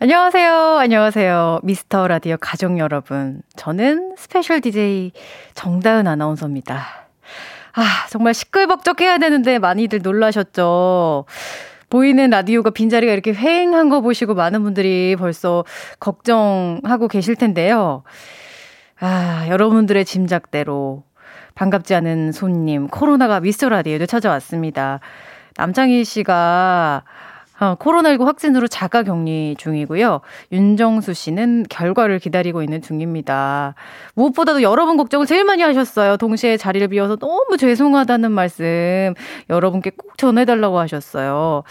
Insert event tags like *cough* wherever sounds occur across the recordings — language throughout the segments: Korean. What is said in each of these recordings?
안녕하세요. 안녕하세요. 미스터 라디오 가족 여러분. 저는 스페셜 DJ 정다은 아나운서입니다. 아, 정말 시끌벅적해야 되는데 많이들 놀라셨죠? 보이는 라디오가 빈자리가 이렇게 휑한 거 보시고 많은 분들이 벌써 걱정하고 계실 텐데요. 아, 여러분들의 짐작대로 반갑지 않은 손님, 코로나가 미스터 라디오에 찾아왔습니다. 남창희 씨가 어, 코로나19 확진으로 자가 격리 중이고요. 윤정수 씨는 결과를 기다리고 있는 중입니다. 무엇보다도 여러분 걱정을 제일 많이 하셨어요. 동시에 자리를 비워서 너무 죄송하다는 말씀 여러분께 꼭 전해달라고 하셨어요.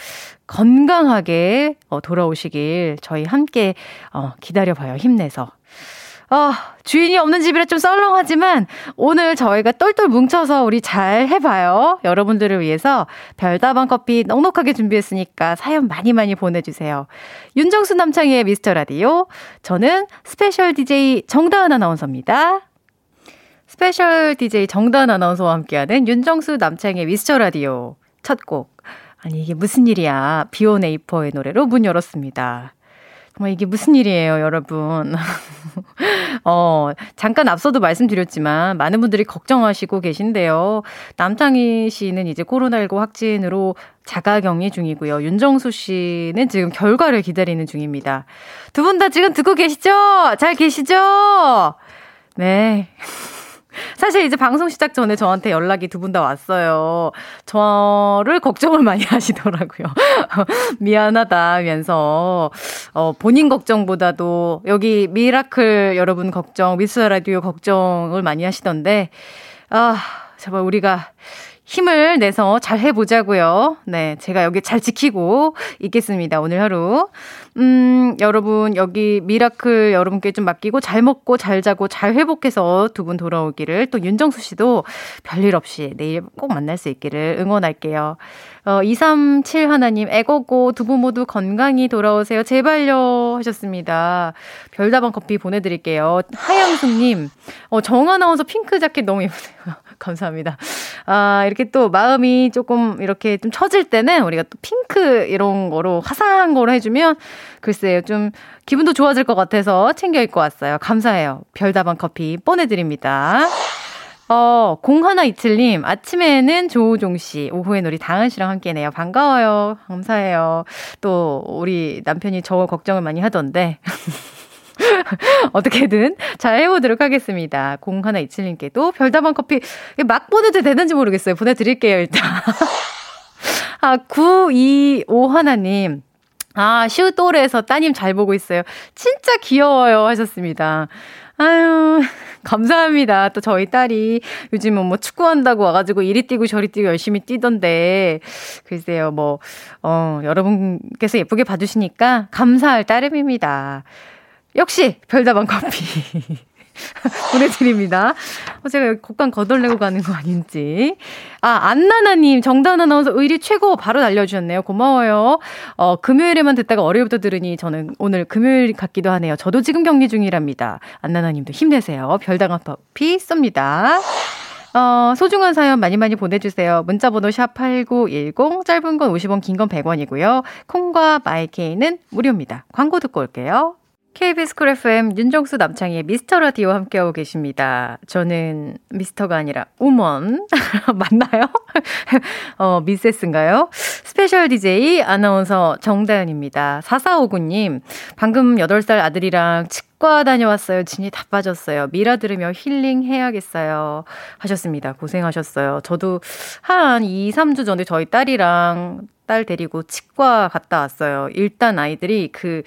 건강하게 어, 돌아오시길 저희 함께 어, 기다려봐요. 힘내서. 어, 주인이 없는 집이라 좀 썰렁하지만 오늘 저희가 똘똘 뭉쳐서 우리 잘 해봐요. 여러분들을 위해서 별다방 커피 넉넉하게 준비했으니까 사연 많이 많이 보내주세요. 윤정수 남창희의 미스터 라디오. 저는 스페셜 DJ 정다은 아나운서입니다. 스페셜 DJ 정다은 아나운서와 함께하는 윤정수 남창희의 미스터 라디오. 첫 곡. 아니, 이게 무슨 일이야. 비오네이퍼의 노래로 문 열었습니다. 정말 이게 무슨 일이에요, 여러분. *laughs* 어, 잠깐 앞서도 말씀드렸지만 많은 분들이 걱정하시고 계신데요. 남창희 씨는 이제 코로나19 확진으로 자가격리 중이고요. 윤정수 씨는 지금 결과를 기다리는 중입니다. 두 분 다 지금 듣고 계시죠? 잘 계시죠? 네. *laughs* 사실 이제 방송 시작 전에 저한테 연락이 두 분 다 왔어요. 저를 걱정을 많이 *laughs* 하시더라고요. *laughs* 미안하다면서, 어, 본인 걱정보다도 여기 미라클 여러분 걱정, 미스 라디오 걱정을 많이 하시던데, 아, 정말 우리가 힘을 내서 잘 해보자고요. 네, 제가 여기 잘 지키고 있겠습니다. 오늘 하루. 음, 여러분 여기 미라클 여러분께 좀 맡기고 잘 먹고 잘 자고 잘 회복해서 두 분 돌아오기를 또 윤정수 씨도 별일 없이 내일 꼭 만날 수 있기를 응원할게요. 어, 237 하나님 애고고 두 분 모두 건강히 돌아오세요. 제발요 하셨습니다. 별다방 커피 보내드릴게요. 하양숙님, 어, 정 아나운서 핑크 자켓 너무 예쁘네요. 감사합니다. 아, 이렇게 또 마음이 조금 이렇게 좀 처질 때는 우리가 또 핑크 이런 거로 화사한 거로 해주면 글쎄요, 좀 기분도 좋아질 것 같아서 챙겨 입고 왔어요. 감사해요. 별다방 커피 보내드립니다. 어, 0127님, 아침에는 조우종 씨, 오후엔 우리 다은 씨랑 함께네요. 반가워요. 감사해요. 또, 우리 남편이 저 걱정을 많이 하던데. *laughs* *laughs* 어떻게든 잘 해보도록 하겠습니다. 0127님께도 별다방 커피 막 보내도 되는지 모르겠어요. 보내드릴게요, 일단. *laughs* 아, 925 하나님. 아, 슈돌에서 따님 잘 보고 있어요. 진짜 귀여워요. 하셨습니다. 아유, 감사합니다. 또 저희 딸이 요즘은 뭐 축구한다고 와가지고 이리 뛰고 저리 뛰고 열심히 뛰던데, 글쎄요, 뭐, 어, 여러분께서 예쁘게 봐주시니까 감사할 따름입니다. 역시 별다방 커피 *laughs* 보내드립니다. 어, 제가 여기 곡간 거덜내고 가는 거 아닌지. 아, 안나나님, 정다은 아나운서 의리 최고 바로 날려주셨네요. 고마워요. 어, 금요일에만 듣다가 월요일부터 들으니 저는 오늘 금요일 같기도 하네요. 저도 지금 격리 중이랍니다. 안나나님도 힘내세요. 별다방 커피 쏩니다. 어, 소중한 사연 많이 많이 보내주세요. 문자번호 샵8910, 짧은 건 50원, 긴 건 100원이고요. 콩과 마이케이는 무료입니다. 광고 듣고 올게요. KBS 쿨 FM 윤정수 남창희의 미스터 라디오 함께하고 계십니다. 저는 미스터가 아니라 woman *laughs* 맞나요? *laughs* 어, 미세스인가요? 스페셜 DJ 아나운서 정다은입니다. 4459님 방금 8살 아들이랑 치과 다녀왔어요. 진이 다 빠졌어요. 미라 들으며 힐링 해야겠어요. 하셨습니다. 고생하셨어요. 저도 한 2, 3주 전에 저희 딸이랑 딸 데리고 치과 갔다 왔어요. 일단 아이들이 그,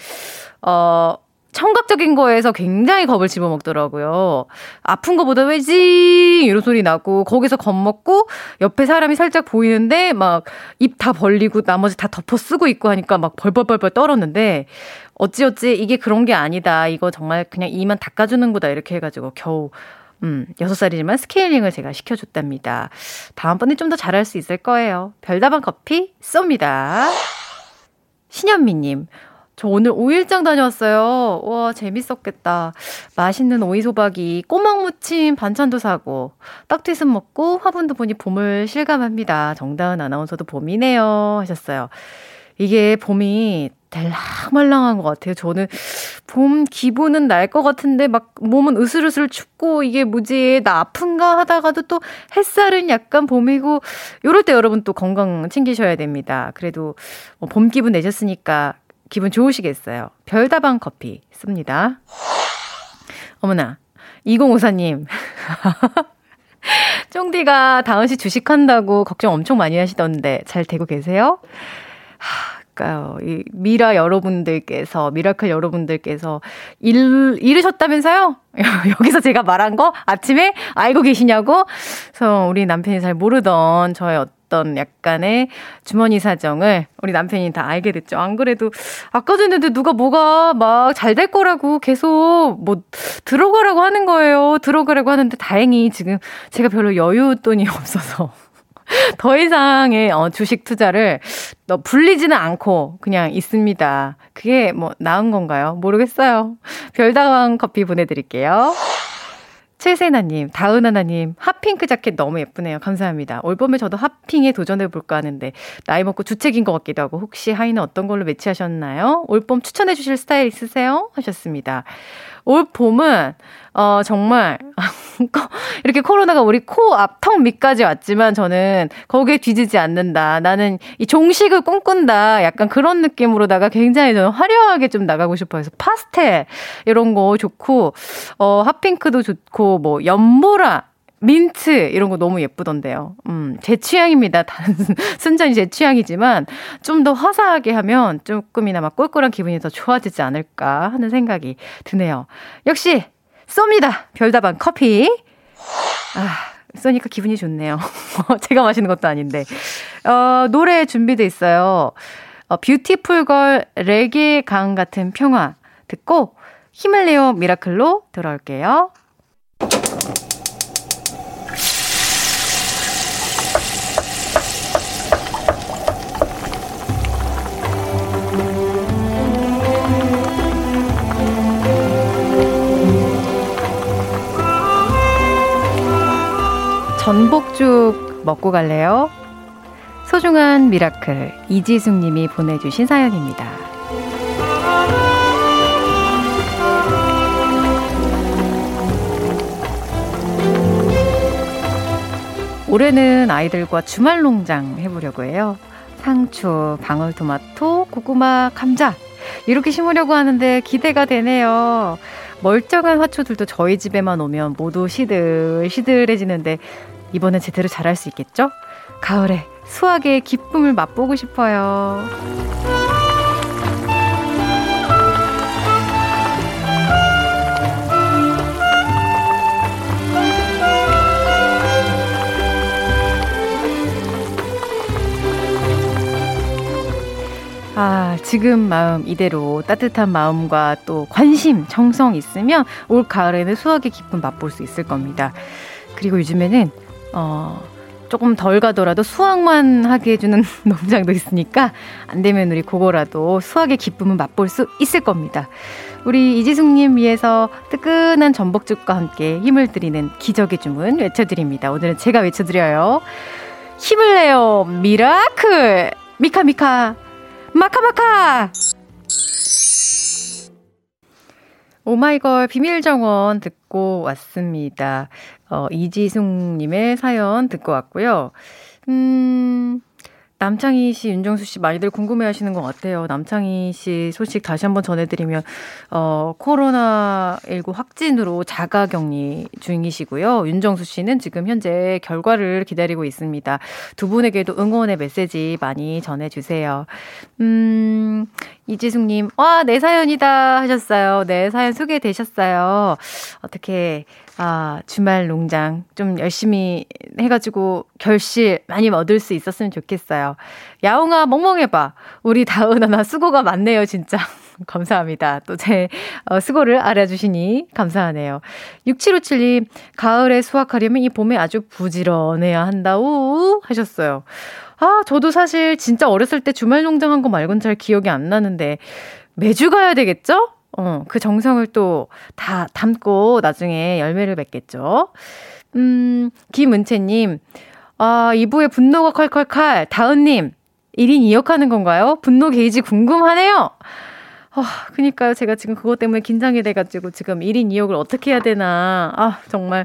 어, 청각적인 거에서 굉장히 겁을 집어먹더라고요. 아픈 거보다 왜지? 이런 소리 나고, 거기서 겁먹고, 옆에 사람이 살짝 보이는데, 막, 입 다 벌리고, 나머지 다 덮어 쓰고 있고 하니까 막 벌벌벌벌 떨었는데, 어찌어찌 이게 그런 게 아니다. 이거 정말 그냥 이만 닦아주는 거다. 이렇게 해가지고 겨우 음, 6살이지만 스케일링을 제가 시켜줬답니다. 다음번에 좀 더 잘할 수 있을 거예요. 별다방 커피 쏩니다. 신현미님, 저 오늘 오일장 다녀왔어요. 와, 재밌었겠다. 맛있는 오이소박이, 꼬막 무침, 반찬도 사고, 떡튀순 먹고 화분도 보니 봄을 실감합니다. 정다은 아나운서도 봄이네요. 하셨어요. 이게 봄이 달랑말랑한 것 같아요. 저는 봄 기분은 날 것 같은데 막 몸은 으슬으슬 춥고 이게 뭐지 나 아픈가 하다가도 또 햇살은 약간 봄이고 요럴 때 여러분 또 건강 챙기셔야 됩니다. 그래도 뭐 봄 기분 내셨으니까 기분 좋으시겠어요. 별다방 커피 씁니다. 어머나 2054님 *laughs* 쫑디가 다은 씨 주식한다고 걱정 엄청 많이 하시던데 잘 되고 계세요? 있을까요? 이 미라 여러분들께서, 미라클 여러분들께서 일, 잃으셨다면서요? *laughs* 여기서 제가 말한 거 아침에 알고 계시냐고? 그래서 우리 남편이 잘 모르던 저의 어떤 약간의 주머니 사정을 우리 남편이 다 알게 됐죠. 안 그래도 아까 전에도 누가 뭐가 막 잘 될 거라고 계속 뭐 들어가라고 하는 거예요. 들어가라고 하는데 다행히 지금 제가 별로 여유돈이 *laughs* 없어서 더 이상의 어, 주식 투자를 너 불리지는 않고 그냥 있습니다. 그게 뭐 나은 건가요? 모르겠어요. 별다방 커피 보내드릴게요. 최세나님, 다은하나님, 핫핑크 자켓 너무 예쁘네요. 감사합니다. 올 봄에 저도 핫핑에 도전해볼까 하는데, 나이 먹고 주책인 것 같기도 하고, 혹시 하이는 어떤 걸로 매치하셨나요? 올 봄 추천해주실 스타일 있으세요? 하셨습니다. 올 봄은 어 정말 *laughs* 이렇게 코로나가 우리 코 앞 턱 밑까지 왔지만 저는 거기에 뒤지지 않는다. 나는 이 종식을 꿈꾼다. 약간 그런 느낌으로다가 굉장히 저는 화려하게 좀 나가고 싶어요. 그래서 파스텔 이런 거 좋고 어 핫핑크도 좋고 뭐 연보라 민트 이런 거 너무 예쁘던데요. 음, 제 취향입니다. *laughs* 순전히 제 취향이지만 좀 더 화사하게 하면 조금이나마 꿀꿀한 기분이 더 좋아지지 않을까 하는 생각이 드네요. 역시 쏩니다. 별다방 커피. 아, 쏘니까 기분이 좋네요. *laughs* 제가 마시는 것도 아닌데. 어, 노래 준비돼 있어요. 어, 뷰티풀 걸 레게 강 같은 평화 듣고 내요 미라클로 돌아올게요. 전복죽 먹고 갈래요? 소중한 미라클 이지숙 님이 보내주신 사연입니다. 올해는 아이들과 주말 농장 해보려고 해요. 상추, 방울토마토, 고구마, 감자 이렇게 심으려고 하는데 기대가 되네요. 멀쩡한 화초들도 저희 집에만 오면 모두 시들시들해지는데 이번엔 제대로 잘할 수 있겠죠? 가을에 수학의 기쁨을 맛보고 싶어요. 아, 지금 마음 이대로 따뜻한 마음과 또 관심, 정성 있으면 올 가을에는 수학의 기쁨 맛볼 수 있을 겁니다. 그리고 요즘에는 어, 조금 덜 가더라도 수학만 하게 해주는 *laughs* 농장도 있으니까 안 되면 우리 그거라도 수학의 기쁨을 맛볼 수 있을 겁니다. 우리 이지숙님 위해서 뜨끈한 전복죽과 함께 힘을 드리는 기적의 주문 외쳐드립니다. 오늘은 제가 외쳐드려요. 힘을 내요 미라클 미카미카 마카마카 오마이걸 비밀정원 듣고 왔습니다. 어, 이지숙님의 사연 듣고 왔고요. 음, 남창희 씨, 윤정수 씨 많이들 궁금해 하시는 것 같아요. 남창희 씨 소식 다시 한번 전해드리면, 어, 코로나19 확진으로 자가 격리 중이시고요. 윤정수 씨는 지금 현재 결과를 기다리고 있습니다. 두 분에게도 응원의 메시지 많이 전해주세요. 음, 이지숙님, 와, 내 사연이다 하셨어요. 내 사연 소개되셨어요. 어떻게, 아, 주말 농장 좀 열심히 해가지고 결실 많이 얻을 수 있었으면 좋겠어요. 야옹아, 멍멍해봐. 우리 다은아나 수고가 많네요, 진짜. *laughs* 감사합니다. 또제 어, 수고를 알아주시니 감사하네요. 6757님, 가을에 수확하려면 이 봄에 아주 부지런해야 한다우 하셨어요. 아, 저도 사실 진짜 어렸을 때 주말 농장 한 거 말곤 잘 기억이 안 나는데 매주 가야 되겠죠? 어, 그 정성을 또 다 담고 나중에 열매를 맺겠죠. 음, 김은채님, 아, 2부의 분노가 칼칼칼. 다은님, 1인 2역 하는 건가요? 분노 게이지 궁금하네요. 아, 그니까요. 제가 지금 그것 때문에 긴장이 돼가지고 지금 1인 2역을 어떻게 해야 되나. 아, 정말.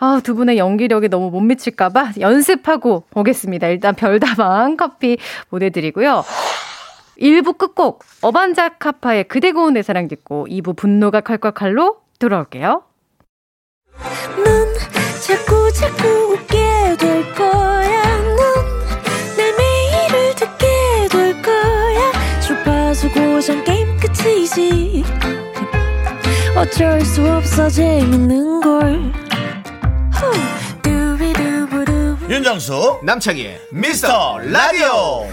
아, 두 분의 연기력에 너무 못 미칠까봐 연습하고 오겠습니다. 일단 별다방 커피 보내드리고요. 1부 끝곡 어반자카파의 그대 고운 내 사랑 듣고 2부 분노가 칼칼칼로 돌아올게요. 넌 자꾸 자꾸 웃게 될 거야. 넌내 매일을 듣게 될 거야. 주파수 고정 게임 끝이지. 어쩔 수 없어 재밌는 걸. 윤정수 남창희 미스터 라디오.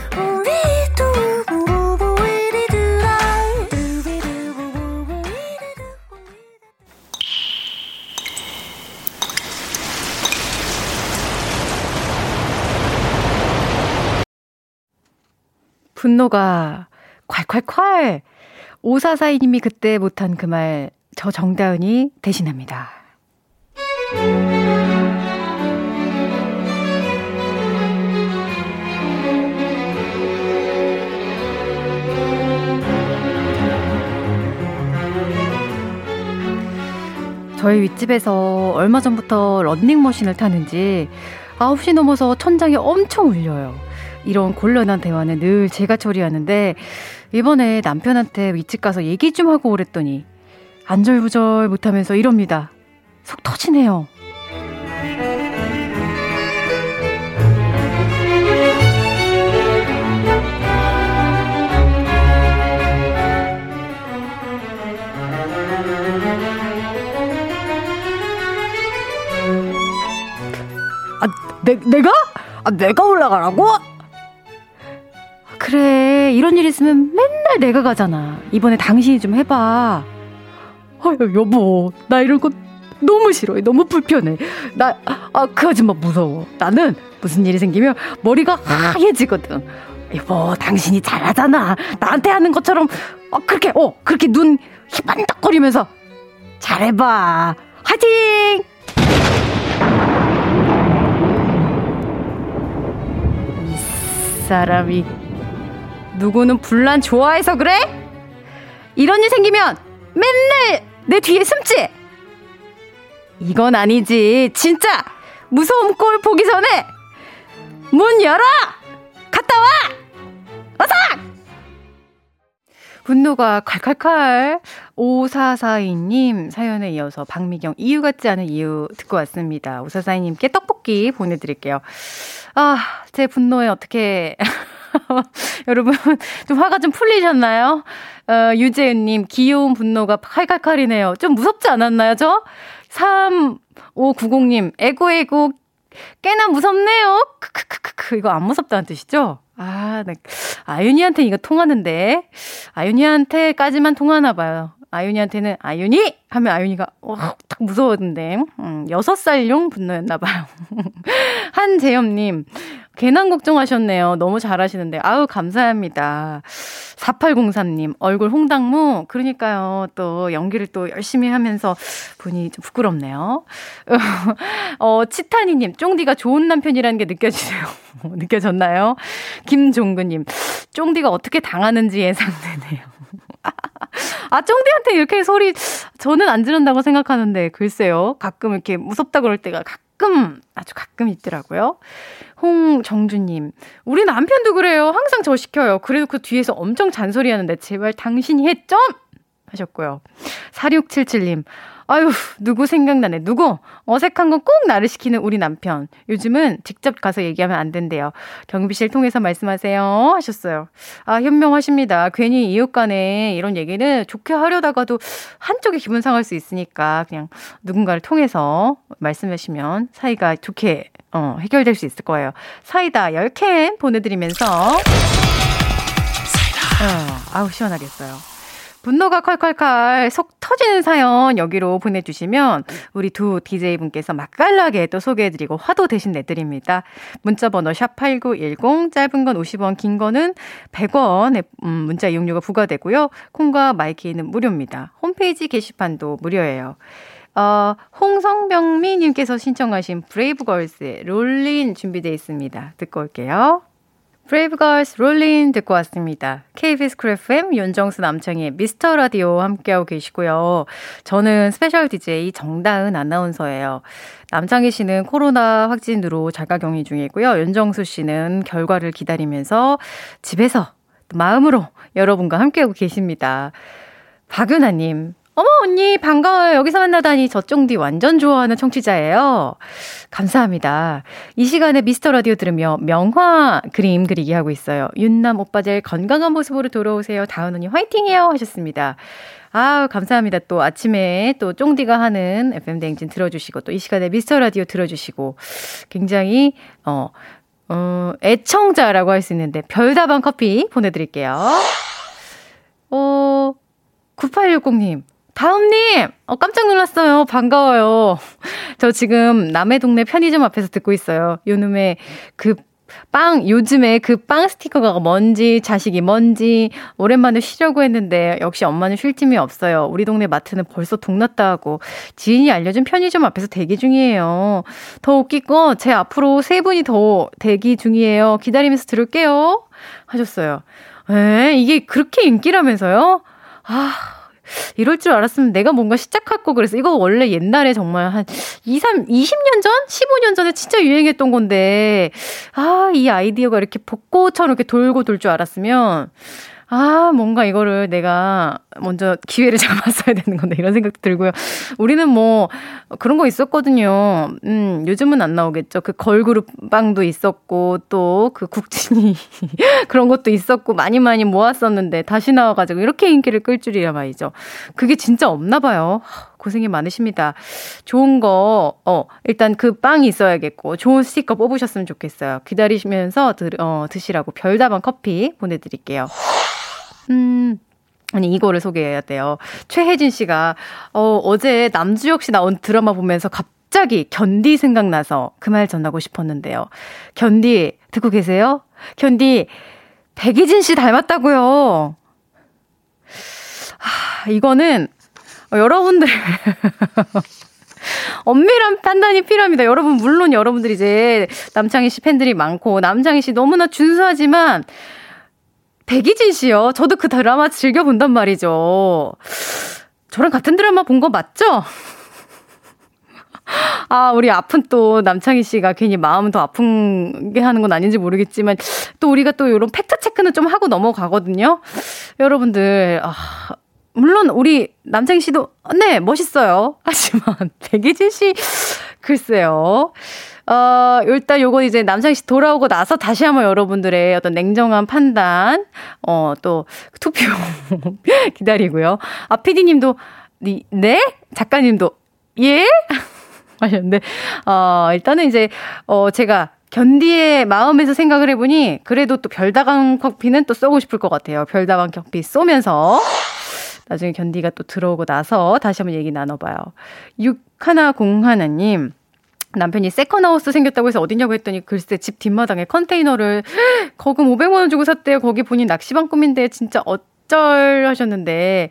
분노가 콸콸콸! 오사사이님이 그때 못한 그 말, 저 정다은이 대신합니다. 저희 윗집에서 얼마 전부터 런닝머신을 타는지 9시 넘어서 천장이 엄청 울려요. 이런 곤란한 대화는 늘 제가 처리하는데 이번에 남편한테 윗집 가서 얘기 좀 하고 오랬더니 안절부절 못하면서 이럽니다. 속 터지네요. 내, 내가? 아, 내가 올라가라고? 그래, 이런 일 있으면 맨날 내가 가잖아. 이번에 당신이 좀 해봐. 아유, 여보, 나 이런 거 너무 싫어해. 너무 불편해. 나, 아, 그 아줌마 무서워. 나는 무슨 일이 생기면 머리가 하얘지거든. 여보, 당신이 잘하잖아. 나한테 하는 것처럼, 어, 그렇게, 어, 그렇게 눈 희반덕거리면서 잘해봐. 화이 사람이 누구는 불난 좋아해서 그래? 이런 일 생기면 맨날 내 뒤에 숨지? 이건 아니지. 진짜 무서운 꼴 보기 전에 문 열어! 갔다 와! 어서! 분노가 칼칼칼 5442님 사연에 이어서 박미경 이유 같지 않은 이유 듣고 왔습니다. 5442님께 떡볶이 보내드릴게요. 아, 제 분노에 어떻게 *laughs* 여러분, 좀 화가 좀 풀리셨나요? 어, 유재은님, 귀여운 분노가 칼칼칼이네요. 좀 무섭지 않았나요, 저? 3590님, 에고에고, 꽤나 무섭네요. 크크크크, 이거 안 무섭다는 뜻이죠? 아, 네. 아윤이한테 이거 통하는데. 아윤이한테까지만 통하나 봐요. 아윤이한테는 아윤이 하면 아윤이가 어, 딱 무서웠는데 음, 6살용 분노였나 봐요. *laughs* 한재엽님 괜한 걱정하셨네요. 너무 잘하시는데 아우 감사합니다. 4803님 얼굴 홍당무 그러니까요. 또 연기를 또 열심히 하면서 분이 좀 부끄럽네요. *laughs* 어 치타니님 쫑디가 좋은 남편이라는 게 느껴지세요. *laughs* 느껴졌나요? 김종근님 쫑디가 어떻게 당하는지 예상되네요. 아, 쫑디한테 이렇게 소리 저는 안 지른다고 생각하는데 글쎄요. 가끔 이렇게 무섭다 그럴 때가 가끔, 아주 가끔 있더라고요. 홍정주님, 우리 남편도 그래요. 항상 저 시켜요. 그래도 그 뒤에서 엄청 잔소리 하는데, 제발 당신이 해, 점! 하셨고요. 4677님, 아유, 누구 생각나네. 누구? 어색한 건 꼭 나를 시키는 우리 남편. 요즘은 직접 가서 얘기하면 안 된대요. 경비실 통해서 말씀하세요. 하셨어요. 아, 현명하십니다. 괜히 이웃 간에 이런 얘기는 좋게 하려다가도 한쪽이 기분 상할 수 있으니까 그냥 누군가를 통해서 말씀하시면 사이가 좋게 어, 해결될 수 있을 거예요. 사이다 10캔 보내드리면서. 사이다. 어, 아우, 시원하겠어요. 분노가 칼칼칼 속 터지는 사연 여기로 보내주시면 우리 두 DJ분께서 맛깔나게 또 소개해드리고 화도 대신 내드립니다. 문자번호 샵8910 짧은 건 50원 긴 거는 100원의 음, 문자 이용료가 부과되고요. 콩과 마이케이는 무료입니다. 홈페이지 게시판도 무료예요. 어, 홍성병미님께서 신청하신 브레이브걸스의 롤린 준비되어 있습니다. 듣고 올게요. 브레이브걸스 롤린 듣고 왔습니다. KBS 쿨 FM 윤정수 남창희의 미스터 라디오 함께하고 계시고요. 저는 special DJ 정다은 아나운서예요. 남창희 씨는 코로나 확진으로 자가 격리 중이고요. 윤정수 씨는 결과를 기다리면서 집에서 마음으로 여러분과 함께하고 계십니다. 박윤아님, 어머, 언니, 반가워요. 여기서 만나다니 저쫑디 완전 좋아하는 청취자예요. 감사합니다. 이 시간에 미스터 라디오 들으며 명화 그림 그리기 하고 있어요. 윤남 오빠들 건강한 모습으로 돌아오세요. 다은 언니 화이팅해요. 하셨습니다. 아 감사합니다. 또 아침에 또 쫑디가 하는 FM대행진 들어주시고, 또 이 시간에 미스터 라디오 들어주시고, 굉장히, 어, 어, 애청자라고 할 수 있는데, 별다방 커피 보내드릴게요. 어, 9860님. 다음님! 어, 깜짝 놀랐어요. 반가워요. *laughs* 저 지금 남의 동네 편의점 앞에서 듣고 있어요. 요놈의 그 빵, 요즘에 그 빵 스티커가 뭔지, 자식이 뭔지, 오랜만에 쉬려고 했는데, 역시 엄마는 쉴 틈이 없어요. 우리 동네 마트는 벌써 동났다 하고, 지인이 알려준 편의점 앞에서 대기 중이에요. 더 웃기고, 제 앞으로 세 분이 더 대기 중이에요. 기다리면서 들을게요. 하셨어요. 에, 이게 그렇게 인기라면서요? 아, 이럴 줄 알았으면 내가 뭔가 시작할 거 그래서 이거 원래 옛날에 정말 한 2, 3, 20년 전? 15년 전에 진짜 유행했던 건데, 아, 이 아이디어가 이렇게 벚꽃처럼 이렇게 돌고 돌 줄 알았으면, 아, 뭔가 이거를 내가 먼저 기회를 *laughs* 잡았어야 되는 건데, 이런 생각도 들고요. 우리는 뭐, 그런 거 있었거든요. 음, 요즘은 안 나오겠죠. 그 걸그룹 빵도 있었고, 또 그 국진이 *laughs* 그런 것도 있었고, 많이 많이 모았었는데, 다시 나와가지고 이렇게 인기를 끌 줄이야 말이죠. 그게 진짜 없나 봐요. 고생이 많으십니다. 좋은 거, 어, 일단 그 빵이 있어야겠고, 좋은 스티커 뽑으셨으면 좋겠어요. 기다리시면서 드, 어, 드시라고 별다방 커피 보내드릴게요. 음, 아니, 이거를 소개해야 돼요. 최혜진 씨가, 어, 어제 남주혁 씨 나온 드라마 보면서 갑자기 견디 생각나서 그 말 전하고 싶었는데요. 견디, 듣고 계세요? 견디, 백희진 씨 닮았다고요. 하, 이거는, 어, 여러분들. *laughs* 엄밀한 판단이 필요합니다. 여러분, 물론 여러분들 이제 남창희 씨 팬들이 많고, 남창희 씨 너무나 준수하지만, 백이진 씨요. 저도 그 드라마 즐겨 본단 말이죠. 저랑 같은 드라마 본 거 맞죠? *laughs* 아, 우리 아픈 또 남창희 씨가 괜히 마음 더 아픈 게 하는 건 아닌지 모르겠지만 또 우리가 또 이런 팩트 체크는 좀 하고 넘어가거든요. 여러분들, 아, 물론 우리 남창희 씨도 네, 멋있어요. 하지만 *laughs* 백이진 씨 글쎄요. 어, 일단 요거 이제 남창희 씨 돌아오고 나서 다시 한번 여러분들의 어떤 냉정한 판단, 어, 또 투표 *laughs* 기다리고요. 아, 피디님도, 네? 작가님도, 예? *laughs* 하셨는데, 어, 일단은 이제, 어, 제가 견디의 마음에서 생각을 해보니, 그래도 또 별다방 커피는 또 쏘고 싶을 것 같아요. 별다방 커피 쏘면서. 나중에 견디가 또 들어오고 나서 다시 한번 얘기 나눠봐요. 6101님. 남편이 세컨하우스 생겼다고 해서 어디냐고 했더니 글쎄 집 뒷마당에 컨테이너를 *gasps* 거금 500만 원 주고 샀대요. 거기 본인 낚시방 꿈인데 진짜 어쩔 하셨는데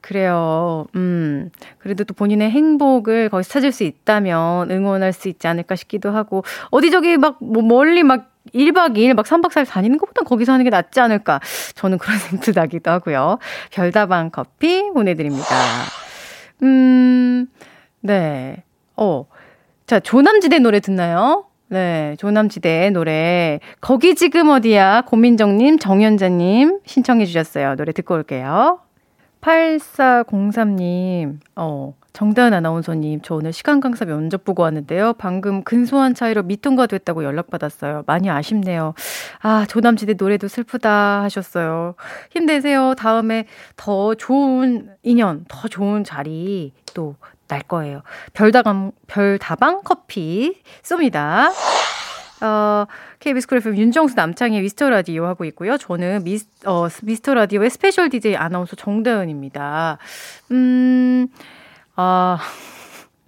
그래요. 음. 그래도 또 본인의 행복을 거기서 찾을 수 있다면 응원할 수 있지 않을까 싶기도 하고 어디 저기 막 뭐 멀리 막 1박 2일 막 3박 4일 다니는 것보단 거기서 하는 게 낫지 않을까. 저는 그런 *laughs* 생각도 나기도 하고요. 별다방 커피 보내드립니다. 음, 네. 어, 자, 조남지대 노래 듣나요? 네, 조남지대 노래. 거기 지금 어디야? 고민정님, 정연자님 신청해 주셨어요. 노래 듣고 올게요. 8403님, 어, 정다은 아나운서님, 저 오늘 시간 강사 면접 보고 왔는데요. 방금 근소한 차이로 미통과 됐다고 연락받았어요. 많이 아쉽네요. 아, 조남지대 노래도 슬프다 하셨어요. 힘내세요. 다음에 더 좋은 인연, 더 좋은 자리 또 날 거예요. 별다방, 별다방 커피 쏩니다. 어, KBS 쿨 FM 윤정수 남창희의 미스터 라디오 하고 있고요. 저는 미스, 어, 미스터 라디오의 special DJ 아나운서 정다은입니다. 음, 아,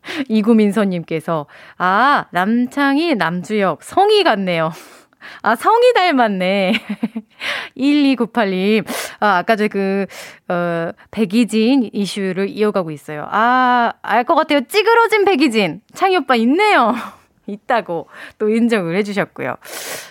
*laughs* 이구민서님께서, 아, 남창이 남주혁, 성이 같네요. *laughs* 아, 성이 닮았네. *laughs* 1298님. 아, 아까 저 그, 어, 백이진 이슈를 이어가고 있어요. 아, 알 것 같아요. 찌그러진 백이진. 창희 오빠 있네요. *laughs* 있다고 또 인정을 해주셨고요.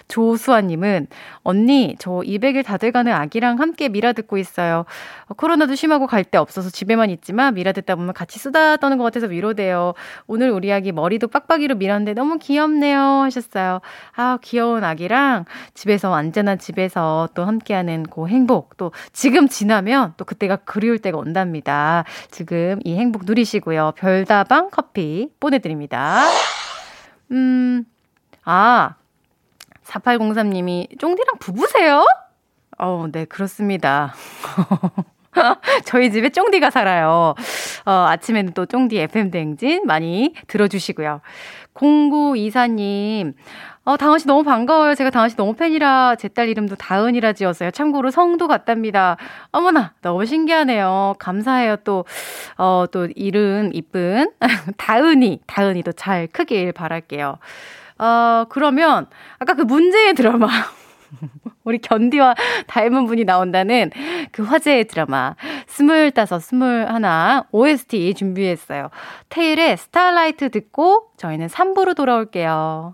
조수아님은 언니 저 200일 다 돼가는 아기랑 함께 미라 듣고 있어요. 어, 코로나도 심하고 갈 데 없어서 집에만 있지만 미라 듣다 보면 같이 수다 떠는 것 같아서 위로돼요. 오늘 우리 아기 머리도 빡빡이로 밀었는데 너무 귀엽네요 하셨어요. 아 귀여운 아기랑 집에서 안전한 집에서 또 함께하는 그 행복 또 지금 지나면 또 그때가 그리울 때가 온답니다. 지금 이 행복 누리시고요. 별다방 커피 보내드립니다. 음, 아, 4803님이 쫑디랑 부부세요? 어, 네, 그렇습니다. *laughs* 저희 집에 쫑디가 살아요. 어, 아침에는 또 쫑디 FM 대행진 많이 들어주시고요. 0924님, 어, 다은 씨 너무 반가워요. 제가 다은 씨 너무 팬이라 제 딸 이름도 다은이라 지었어요. 참고로 성도 같답니다. 어머나, 너무 신기하네요. 감사해요. 또, 어, 또 이름 이쁜 *laughs* 다은이, 다은이도 잘 크길 바랄게요. 어, 그러면 아까 그 문제의 드라마. *laughs* 우리 견디와 닮은 분이 나온다는 그 화제의 드라마 스물다섯, 스물하나 OST 준비했어요. 태일의 Starlight 듣고 저희는 3부로 돌아올게요.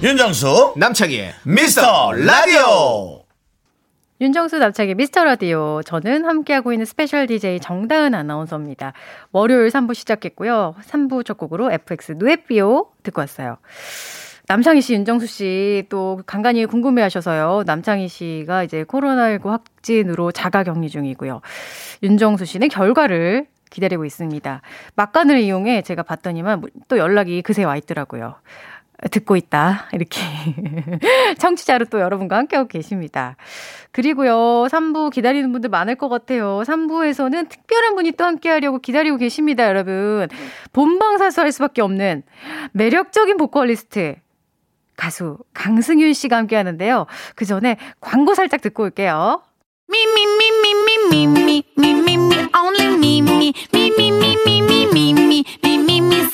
윤정수 남창희의 미스터 라디오 윤정수 남창희의 미스터 라디오. 저는 함께하고 있는 special DJ 정다은 아나운서입니다. 월요일 3부 시작했고요. 3부 첫 곡으로 FX 누에피오 듣고 왔어요. 남창희 씨, 윤정수 씨 또 간간히 궁금해 하셔서요. 남창희 씨가 이제 코로나19 확진으로 자가 격리 중이고요. 윤정수 씨는 결과를 기다리고 있습니다. 막간을 이용해 제가 봤더니만 또 연락이 그새 와 있더라고요. 듣고 있다. 이렇게. 청취자로 또 여러분과 함께하고 계십니다. 그리고요, 3부 기다리는 분들 많을 것 같아요. 3부에서는 특별한 분이 또 함께하려고 기다리고 계십니다, 여러분. 본방사수할 수밖에 없는 매력적인 보컬리스트. 가수 강승윤 씨가 함께 하는데요. 그 전에 광고 살짝 듣고 올게요. Me, only me,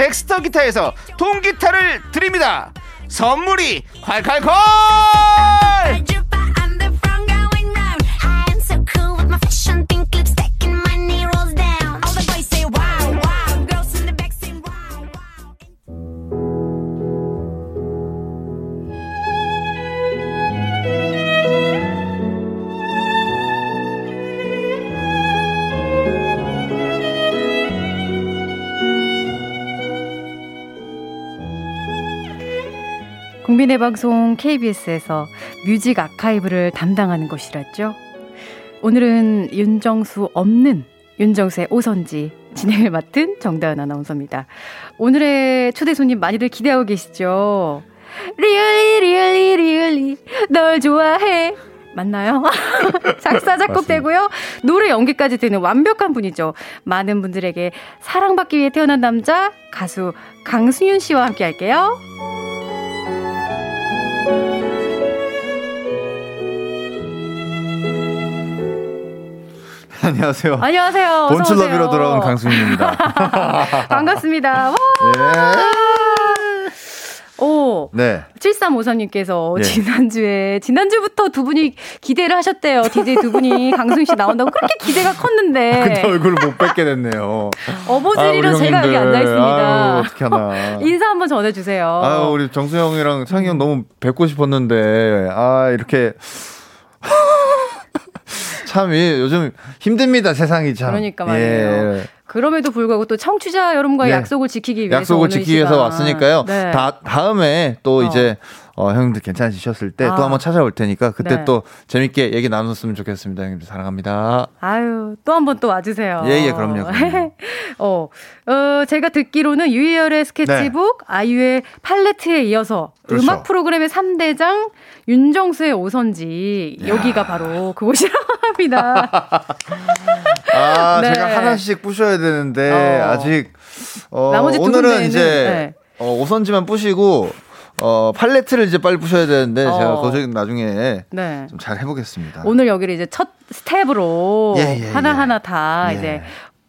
덱스터 기타에서 통기타를 드립니다. 선물이 콸콸콸 국민의 방송 KBS에서 뮤직 아카이브를 담당하는 곳이랬죠. 오늘은 윤정수 없는 윤정수의 오선지 진행을 맡은 정다은 아나운서입니다. 오늘의 초대 손님 많이들 기대하고 계시죠? really really really 널 좋아해 맞나요? *laughs* 작사 작곡되고요. 노래 연기까지 되는 완벽한 분이죠. 많은 분들에게 사랑받기 위해 태어난 남자 가수 강승윤 씨와 함께 할게요. *laughs* 안녕하세요. 안녕하세요. 어서 오세요. 본출러비로 돌아온 강수민입니다. *laughs* 반갑습니다. 와! 오, 네. 7353님께서 예. 지난주에, 지난주부터 두 분이 기대를 하셨대요. DJ 두 분이 *laughs* 강승 씨 나온다고 그렇게 기대가 컸는데. 근데 얼굴을 못 뵙게 됐네요. 어버지리로 아, 제가 여기. 앉아있습니다. 아유, 어떻게 하나. 인사 한번 전해주세요. 아, 우리 정수 형이랑 창희 형 너무 뵙고 싶었는데, 아, 이렇게. 참, 이 요즘 힘듭니다, 세상이 참. 그러니까 말이에요. 예. 그럼에도 불구하고 또 청취자 여러분과의 네. 약속을 지키기 위해서. 약속을 지키기 위해서. 왔으니까요. 네. 다, 다음에 또 어. 이제, 어, 형님들 괜찮으셨을 때또 아. 한번 찾아올 테니까 그때 네. 또 재밌게 얘기 나눴으면 좋겠습니다. 형님들 사랑합니다. 아유, 또 한번 또 와주세요. 예, 예, 그럼요, 그럼요. *laughs* 어, 어, 제가 듣기로는 유희열의 스케치북, 아이유의 팔레트에 이어서 네. 그렇죠. 음악 프로그램의 3대장 윤정수의 오선지, 여기가 바로 그곳이라고 합니다. *laughs* 아, 네. 제가 하나씩 부셔야 되는데 어. 아직 어, 나머지 두 오늘은 이제 네. 어, 오선지만 부시고 어, 팔레트를 이제 빨리 부셔야 되는데 어. 제가 그거 나중에 네. 좀잘 해보겠습니다. 오늘 여기를 이제 첫 스텝으로 예, 예, 하나하나 예. 다 예. 이제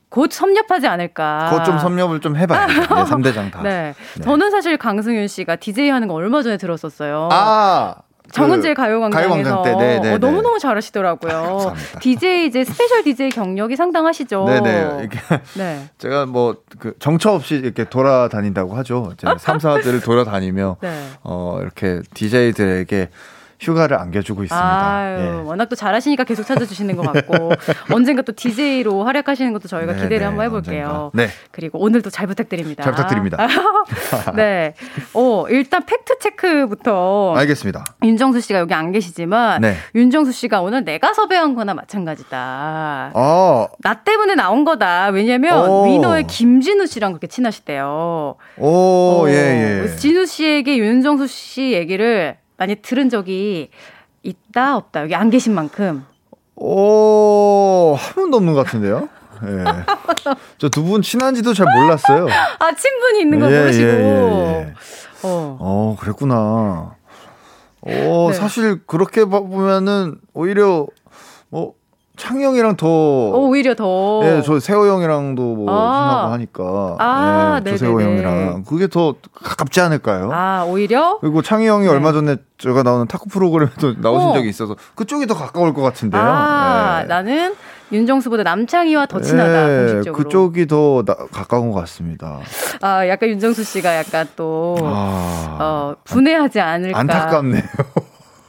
곧 섭렵하지 않을까. 그거 좀 섭렵을 좀 해봐야죠. *laughs* 네, 3대장 다. 네. 저는 사실 강승윤 씨가 DJ 하는 거 얼마 전에 들었었어요. 아, 정은지의 그 가요광장에서 가요광장 때, 네, 네, 어, 네. 너무 너무 잘하시더라고요. 감사합니다. DJ 이제 special DJ 경력이 상당하시죠. 네네. 이게 *laughs* 네. 제가 뭐 그 정처 없이 이렇게 돌아다닌다고 하죠. 이제 3사들을 돌아다니며 네. 어, 이렇게 DJ들에게 휴가를 안겨주고 있습니다. 아유, 예. 워낙 또 잘하시니까 계속 찾아주시는 것 같고 *laughs* 언젠가 또 DJ로 활약하시는 것도 저희가 네, 기대를 네, 한번 해볼게요. 언젠가. 네. 그리고 오늘도 잘 부탁드립니다. 잘 부탁드립니다. *laughs* 네. 어, 일단 팩트 체크부터 알겠습니다. 윤정수 씨가 여기 안 계시지만 네. 윤정수 씨가 오늘 내가 섭외한 거나 마찬가지다. 아, 나 때문에 나온 거다. 왜냐면 오. 위너의 김진우 씨랑 그렇게 친하시대요. 오, 어, 예, 예. 진우 씨에게 윤정수 씨 얘기를 많이 들은 적이 있다 없다. 여기 안 계신 만큼. 오, 한 번도 없는 것 같은데요? *laughs* 예. 저두 분 친한지도 잘 몰랐어요. 아 친분이 있는 거 예, 모르시고. 예, 예, 예. 어. 어, 그랬구나. 어, 네. 사실 그렇게 봐- 보면은 오히려 뭐 창희 형이랑 더 어, 오히려 더. 예, 저 세호 형이랑도 뭐 아. 친하고 하니까 아, 예, 조세호. 형이랑 그게 더 가깝지 않을까요? 아 오히려. 그리고 창희 형이 네. 얼마 전에 제가 나오는 타코 프로그램에도 *laughs* 나오신 어. 적이 있어서 그쪽이 더 가까울 것 같은데요. 아 예. 나는 윤정수보다 남창희와 더 친하다 예, 공식적으로. 그쪽이 더 나- 가까운 것 같습니다. 아 약간 윤정수 씨가 약간 또 아, 어, 분해하지 않을까. 안타깝네요.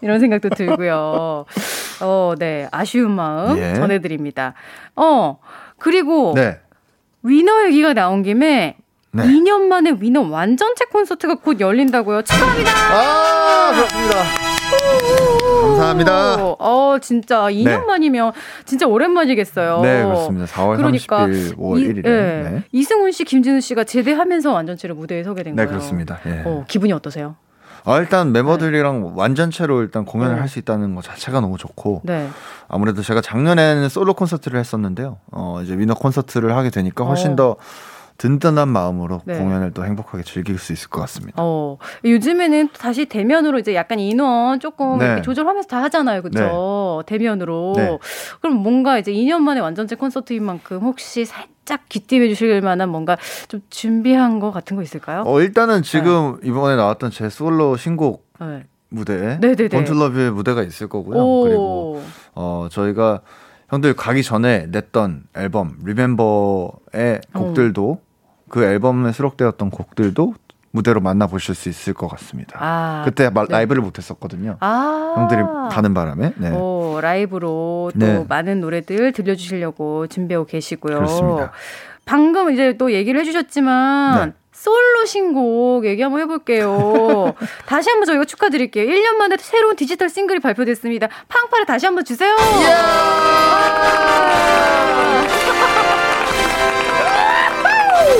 이런 생각도 들고요. *laughs* 어, 네. 아쉬운 마음 예. 전해드립니다. 어, 그리고 네. 위너 얘기가 나온 김에 네. 2년 만에 위너 완전체 콘서트가 곧 열린다고요. 축하합니다. 아, 그렇습니다. 감사합니다. 어, 어, 진짜 2년 네. 만이면 진짜 오랜만이겠어요. 네, 그렇습니다. 4월 그러니까 30일, 5월 이, 1일에. 예. 네. 이승훈 씨, 김진우 씨가 제대하면서 완전체로 무대에 서게 된 네, 거예요. 그렇습니다. 예. 어, 기분이 어떠세요? 아, 일단 멤버들이랑 완전체로 일단 공연을 네. 할수 있다는 것 자체가 너무 좋고 네. 아무래도 제가 작년에는 솔로 콘서트를 했었는데요. 어, 이제 위너 콘서트를 하게 되니까 훨씬 어. 더 든든한 마음으로 네. 공연을 또 행복하게 즐길 수 있을 것 같습니다. 어, 요즘에는 또 다시 대면으로 이제 약간 인원 조금 네. 조절하면서 다 하잖아요. 그쵸? 대면으로. 네. 그럼 뭔가 이제 2년 만에 완전체 콘서트인 만큼 혹시 살짝 귀띔해 주실 만한 뭔가 좀 준비한 거 같은 거 있을까요? 어, 일단은 지금 이번에 나왔던 제 솔로 신곡 네. 무대 네네네. 본툴러브의 무대가 있을 거고요. 오. 그리고 어 저희가 형들 가기 전에 냈던 앨범 리멤버의 곡들도 그 앨범에 수록되었던 곡들도 무대로 만나 보실 수 있을 것 같습니다. 아, 그때 마- 네. 라이브를 못 했었거든요. 아. 형들이 가는 바람에. 네. 오, 라이브로 또 네. 많은 노래들 들려주시려고 준비하고 계시고요. 그렇습니다. 방금 이제 또 얘기를 해주셨지만 네. 솔로 신곡 얘기 한번 해볼게요. *laughs* 다시 한번 저희가 축하드릴게요. 1년 만에 새로운 디지털 싱글이 발표됐습니다. 팡파를 다시 한번 주세요.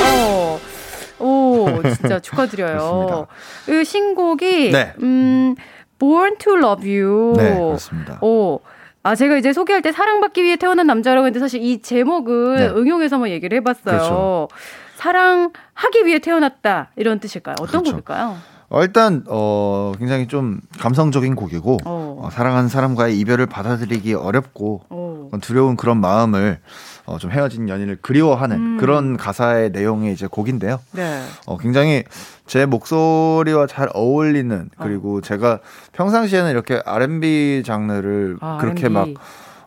어. *laughs* 오, 진짜 축하드려요. 이 신곡이 네. 음, Born to Love You. 네, 그렇습니다. 오. 아, 제가 이제 소개할 때 사랑받기 위해 태어난 남자라고 했는데 사실 이 제목을 네. 응용해서 한번 얘기를 해봤어요. 그렇죠. 사랑하기 위해 태어났다. 이런 뜻일까요? 어떤 그렇죠. 곡일까요? 어, 일단 어 굉장히 좀 감성적인 곡이고 어. 어, 사랑하는 사람과의 이별을 받아들이기 어렵고 오. 어, 두려운 그런 마음을 어, 좀 헤어진 연인을 그리워하는 음. 그런 가사의 내용의 이제 곡인데요. 네. 어, 굉장히 제 목소리와 잘 어울리는 그리고 제가 평상시에는 이렇게 R&B 장르를 아, 그렇게 R&B. 막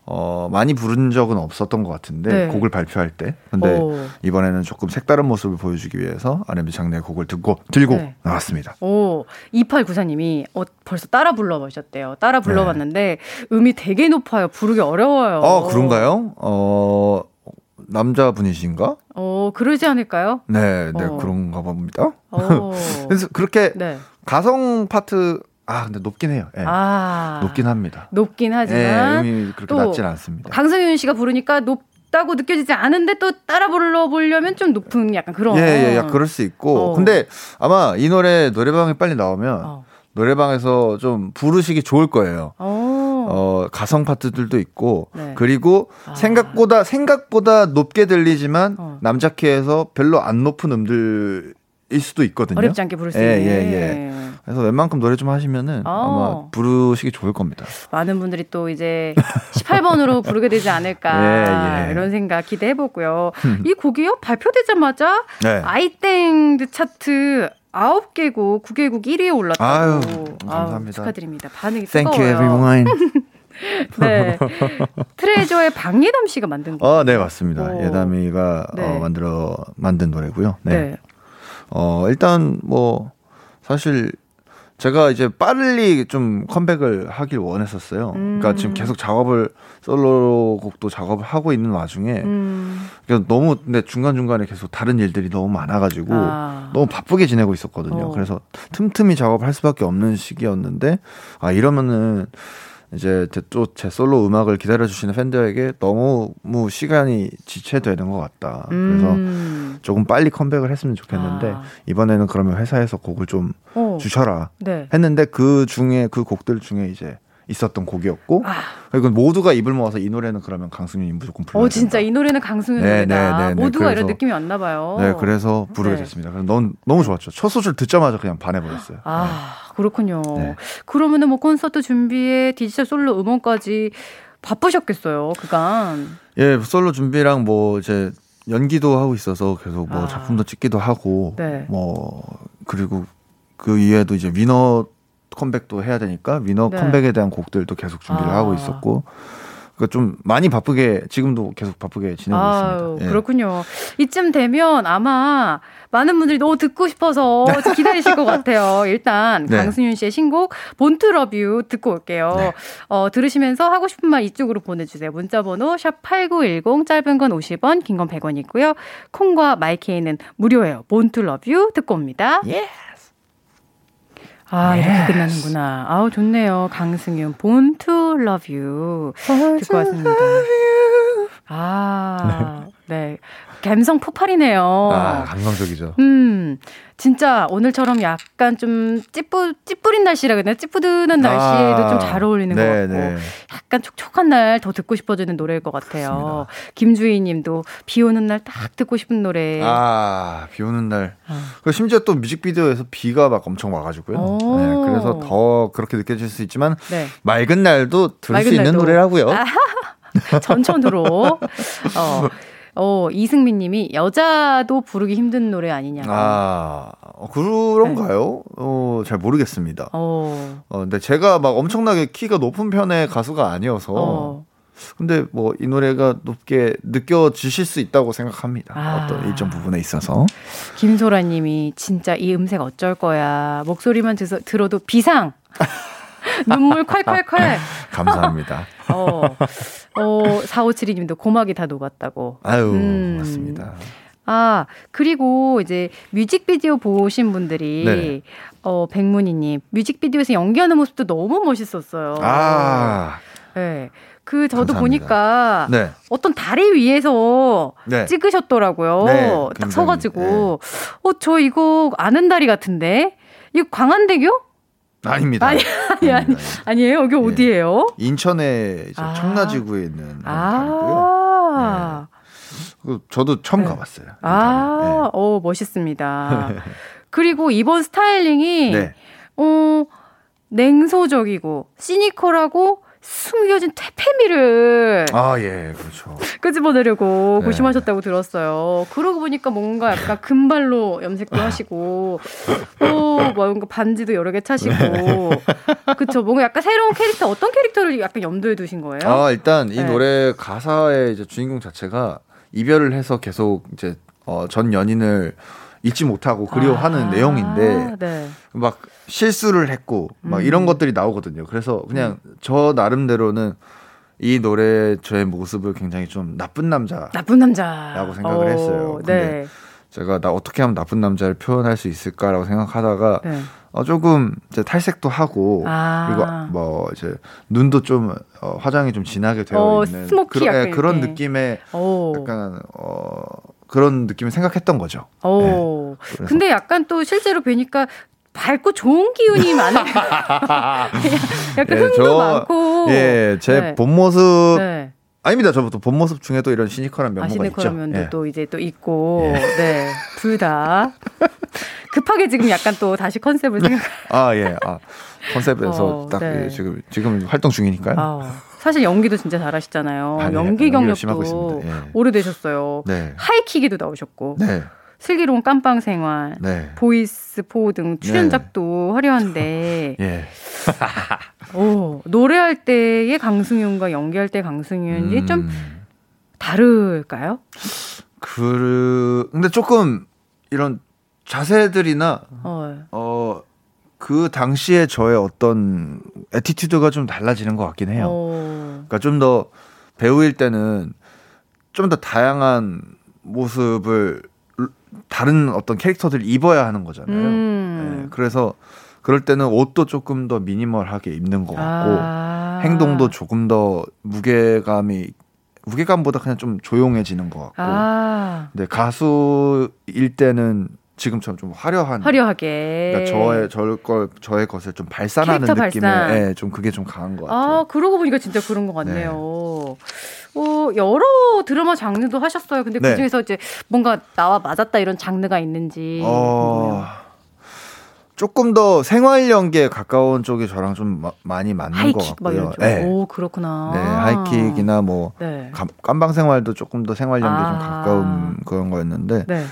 어, 많이 부른 적은 없었던 것 같은데 네. 곡을 발표할 때 근데 오. 이번에는 조금 색다른 모습을 보여주기 위해서 R&B 장르의 곡을 듣고 들고 네. 나왔습니다. 오, 2894님이 어, 벌써 따라 불러보셨대요. 따라 불러봤는데 음이 되게 높아요. 부르기 어려워요. 어 그런가요? 어 남자분이신가? 어, 그러지 않을까요? 네, 네 어. 그런가 봅니다. 어. *laughs* 그래서 그렇게 네. 가성 파트 아 근데 높긴 해요. 예. 아. 높긴 합니다. 높긴 예, 하지만 음이 그렇게 또 낮진 않습니다. 강성윤 씨가 부르니까 높 다고 느껴지지 않은데 또 따라 불러보려면 좀 높은 약간 그런. 예, 예, 야, 그럴 수 있고. 어. 근데 아마 이 노래 노래방에 빨리 나오면 어. 노래방에서 좀 부르시기 좋을 거예요. 어. 어, 가성 파트들도 있고 네. 그리고 아. 생각보다 생각보다 높게 들리지만 어. 남자 키에서 별로 안 높은 음들일 수도 있거든요. 어렵지 않게 부를 수 예, 있는. 예, 예. 그래서 웬만큼 노래 좀 하시면은 어. 아마 부르시기 좋을 겁니다. 많은 분들이 또 이제 18번으로 *laughs* 부르게 되지 않을까 예, 예. 이런 생각 기대해 보고요. 이 곡이요 발표되자마자 네. 아이땡드 차트 9개국, 9개국 1위에 올랐다고. 아유, 감사합니다. 축하드립니다. 반응이 Thank 뜨거워요. you everyone. *laughs* 네. 트레저의 박예담 씨가 만든 곡. 어, 네, 맞습니다. 오. 예담이가 네. 어, 만들어 만든 노래고요. 네. 네. 어, 일단 뭐 사실 제가 이제 빨리 좀 컴백을 하길 원했었어요. 그러니까 음. 지금 계속 작업을 솔로 곡도 작업을 하고 있는 와중에 음. 그러니까 너무 근데 중간 중간에 계속 다른 일들이 너무 많아가지고 아. 너무 바쁘게 지내고 있었거든요. 어. 그래서 틈틈이 작업을 할 수밖에 없는 시기였는데 아 이러면은 이제 또 제 솔로 음악을 기다려주시는 팬들에게 너무 시간이 지체되는 것 같다. 그래서 음. 조금 빨리 컴백을 했으면 좋겠는데 아. 이번에는 그러면 회사에서 곡을 좀 어. 주셔라 네. 했는데 그 중에 그 곡들 중에 이제 있었던 곡이었고 아. 그리고 모두가 입을 모아서 이 노래는 그러면 강승윤이 무조건 불러야 어 진짜 된다. 이 노래는 강승윤 네, 노래다. 네, 네, 네. 모두가 이런 그래서- 느낌이 왔나 봐요. 네 그래서 부르게 네. 됐습니다. 그래서 너무 너무 좋았죠. 첫 소절 듣자마자 그냥 반해버렸어요. 아, 그렇군요. 네. 그러면은 뭐 콘서트 준비에 디지털 솔로 음원까지 바쁘셨겠어요, 그간. 예 솔로 준비랑 뭐 이제 연기도 하고 있어서 계속 뭐 아. 작품도 찍기도 하고 네. 뭐 그리고 그 이외에도 이제 위너 컴백도 해야 되니까 위너 네. 컴백에 대한 곡들도 계속 준비를 아. 하고 있었고 그러니까 좀 많이 바쁘게 지금도 계속 바쁘게 지내고 아유, 있습니다. 예. 그렇군요. 이쯤 되면 아마 많은 분들이 너무 듣고 싶어서 기다리실 것 같아요. *laughs* 일단 네. 강승윤 씨의 신곡 Born to Love You 듣고 올게요. 네. 어, 들으시면서 하고 싶은 말 이쪽으로 보내주세요. 문자번호 샵 #8910 짧은 건 50원, 긴 건 100원이고요. 콩과 마이케이는 무료예요. Born to Love You 듣고 옵니다. 아, 이렇게 끝나는구나. 아우, 좋네요. 강승윤, Born to Love You. 듣고 왔습니다. 아, 네. 감성 폭발이네요. 아 감성적이죠. 음, 진짜 오늘처럼 약간 좀 찌뿌, 찌뿌린 날씨라 그러나 찌뿌드는 날씨에도 좀잘 어울리는 네, 것 같고. 네. 약간 촉촉한 날 더 듣고 싶어지는 노래일 것 같아요. 김주희 님도 비 오는 날 딱 듣고 싶은 노래. 아, 비 오는 날. 아. 그 심지어 또 뮤직비디오에서 비가 막 엄청 와가지고요. 오. 네, 그래서 더 그렇게 느껴질 수 있지만 네. 맑은 날도 들을 맑은 수 있는 날도. 노래라고요. 아, *laughs* 전천으로. 어, *laughs* 어, 이승민 님이 여자도 부르기 힘든 노래 아니냐고. 아, 어, 그런가요? 어, 잘 모르겠습니다. 어, 어, 근데 제가 막 엄청나게 키가 높은 편의 가수가 아니어서. 어. 근데 뭐 이 노래가 높게 느껴지실 수 있다고 생각합니다. 아. 어떤 일정 부분에 있어서. 김소라 님이 진짜 이 음색 어쩔 거야. 목소리만 드, 들어도 비상. *laughs* *laughs* 눈물 콸콸콸. *laughs* 감사합니다. 어, 어, 4572님도 고막이 다 녹았다고. 아유, 음. 맞습니다. 아, 그리고 이제 뮤직비디오 보신 분들이 네. 어, 백문희 님, 뮤직비디오에서 연기하는 모습도 너무 멋있었어요. 아, 네. 그 저도 감사합니다. 보니까 네. 어떤 다리 위에서 네. 찍으셨더라고요. 네, 딱 서가지고, 어, 저 이거 아는 다리 같은데? 이거 광안대교? 아닙니다. 아니, 아니, 아니. 아니에요? 여기 어디예요? 인천의 이제 아. 청라지구에 있는. 아. 그 저도 처음 네. 가봤어요. 이 아. 네. 어, 멋있습니다. *laughs* 그리고 이번 스타일링이, 네. 어, 냉소적이고, 시니컬하고, 숨겨진 퇴폐미를 아, 예, 그렇죠. *laughs* 끄집어내려고 네. 고심하셨다고 들었어요. 그러고 보니까 뭔가 약간 금발로 염색도 하시고, 또 뭔가 반지도 여러 개 차시고, 그쵸. 뭔가 약간 새로운 캐릭터, 어떤 캐릭터를 약간 염두에 두신 거예요? 아, 일단 이 네. 노래 가사의 이제 주인공 자체가 이별을 해서 계속 이제 어, 전 연인을 잊지 못하고 그리워하는 아, 내용인데 네. 막 실수를 했고 막 음. 이런 것들이 나오거든요. 그래서 그냥 저 나름대로는 이 노래 저의 모습을 굉장히 좀 나쁜 남자 나쁜 남자. 라고 생각을 했어요. 네. 제가 나 어떻게 하면 나쁜 남자를 표현할 수 있을까라고 생각하다가 네. 어, 조금 이제 탈색도 하고 아. 그리고 뭐 이제 눈도 좀 어, 화장이 좀 진하게 되어 어, 있는 약간 예, 그런. 느낌의 오. 약간 어 그런 느낌을 생각했던 거죠. 오. 네. 어. 근데 약간 또 실제로 뵈니까 밝고 좋은 기운이 *laughs* 많은 약간 예, 흥도 저- 많고 예, 제 네. 본 모습 네. 아닙니다. 저부터 본 모습 중에도 이런 시니컬한 면모가 아시네 있죠. 커러면도 예. 또 이제 또 있고 네. 둘 다 급하게 지금 약간 또 다시 컨셉을 생각 아 예, 아 컨셉에서 어, 딱 네. 예, 지금 지금 활동 중이니까요. 아, 사실 연기도 진짜 잘하시잖아요. 아, 네. 연기 경력도. 예. 오래되셨어요. 네, 하이킥에도 나오셨고 네, 슬기로운 깜빵 생활, 네, 보이스 포 등 출연작도 화려한데 *laughs* 예. 오, 노래할 때의 강승윤과 연기할 때 강승윤이 음, 좀 다를까요? 그 근데 조금 이런 자세들이나 어. 어그 당시에 저의 어떤 attitude가 좀 달라지는 것 같긴 해요. 어. 그러니까 좀 더 배우일 때는 좀 더 다양한 모습을 다른 어떤 캐릭터들을 입어야 하는 거잖아요. 음. 네, 그래서 그럴 때는 옷도 조금 더 미니멀하게 입는 것 같고 아. 행동도 조금 더 무게감이 무게감보다 그냥 좀 조용해지는 것 같고. 아, 근데 가수일 때는 지금처럼 좀 화려한 화려하게. 그러니까 저의 저의 걸 저의 것을 좀 발산하는 느낌의 발산. 예, 좀 그게 좀 강한 것 같아요. 아, 그러고 보니까 진짜 그런 것 같네요. 어, 여러 드라마 장르도 하셨어요. 근데 네. 그 중에서 이제 뭔가 나와 맞았다 이런 장르가 있는지. 어. 조금 더 생활 연기에 가까운 쪽이 저랑 좀 마- 많이 맞는 것 하이킥 같고요. 네. 오, 그렇구나. 네, 하이킥이나 뭐 네. 감- 깜방 생활도 조금 더 생활 연기에 좀 아. 가까운 그런 거였는데 네.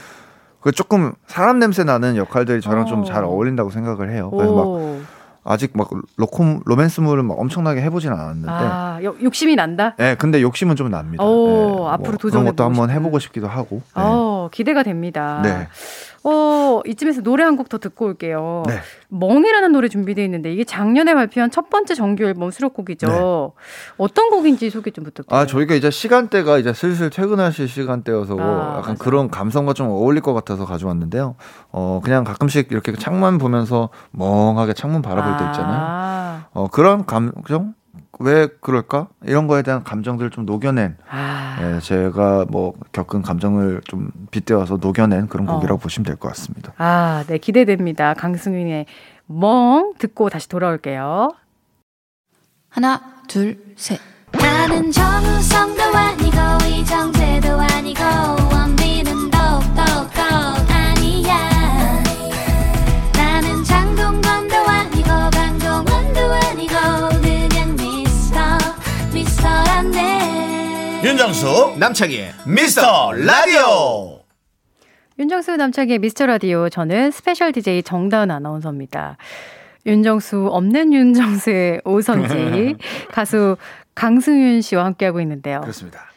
그 조금 사람 냄새 나는 역할들이 저랑 어. 좀잘 어울린다고 생각을 해요. 그래서 막 오. 아직 막 로콤 로맨스물을 막 엄청나게 해보진 않았는데. 아, 여- 욕심이 난다? 네, 근데 욕심은 좀 납니다. 오, 네, 앞으로 그런 도전해보고 것도 한번. 해보고 싶기도 하고. 네. 어, 기대가 됩니다. 네. 어, 이쯤에서 노래 한 곡 더 듣고 올게요. 네. 멍이라는 노래 준비되어 있는데 이게 작년에 발표한 첫 번째 정규 앨범 수록곡이죠. 어떤 곡인지 소개 좀 부탁드려요. 네. 아, 저희가 이제 시간대가 이제 슬슬 퇴근하실 시간대여서 아, 약간 맞아요. 그런 감성과 좀 어울릴 것 같아서 가져왔는데요. 어, 그냥 가끔씩 이렇게 창만 보면서 멍하게 창문 바라볼 때 있잖아요. 아, 어, 그런 감정? 왜 그럴까? 이런 거에 대한 감정들을 좀 녹여낸, 아. 예, 제가 뭐 겪은 감정을 좀 빗대어서 녹여낸 그런 어. 곡이라고 보시면 될 것 같습니다. 아, 네, 기대됩니다. 강승윤의 멍 듣고 다시 돌아올게요. 하나, 둘, 셋. 나는 정우성도 아니고 이정재도 아니고 원빈은 윤정수 남창희의 미스터 라디오 윤정수 남창희의 미스터 라디오 저는 special DJ 정다은 아나운서입니다. 윤정수 없는 윤정수의 오선지 *laughs* 가수 강승윤 씨와 함께하고 있는데요. 그렇습니다.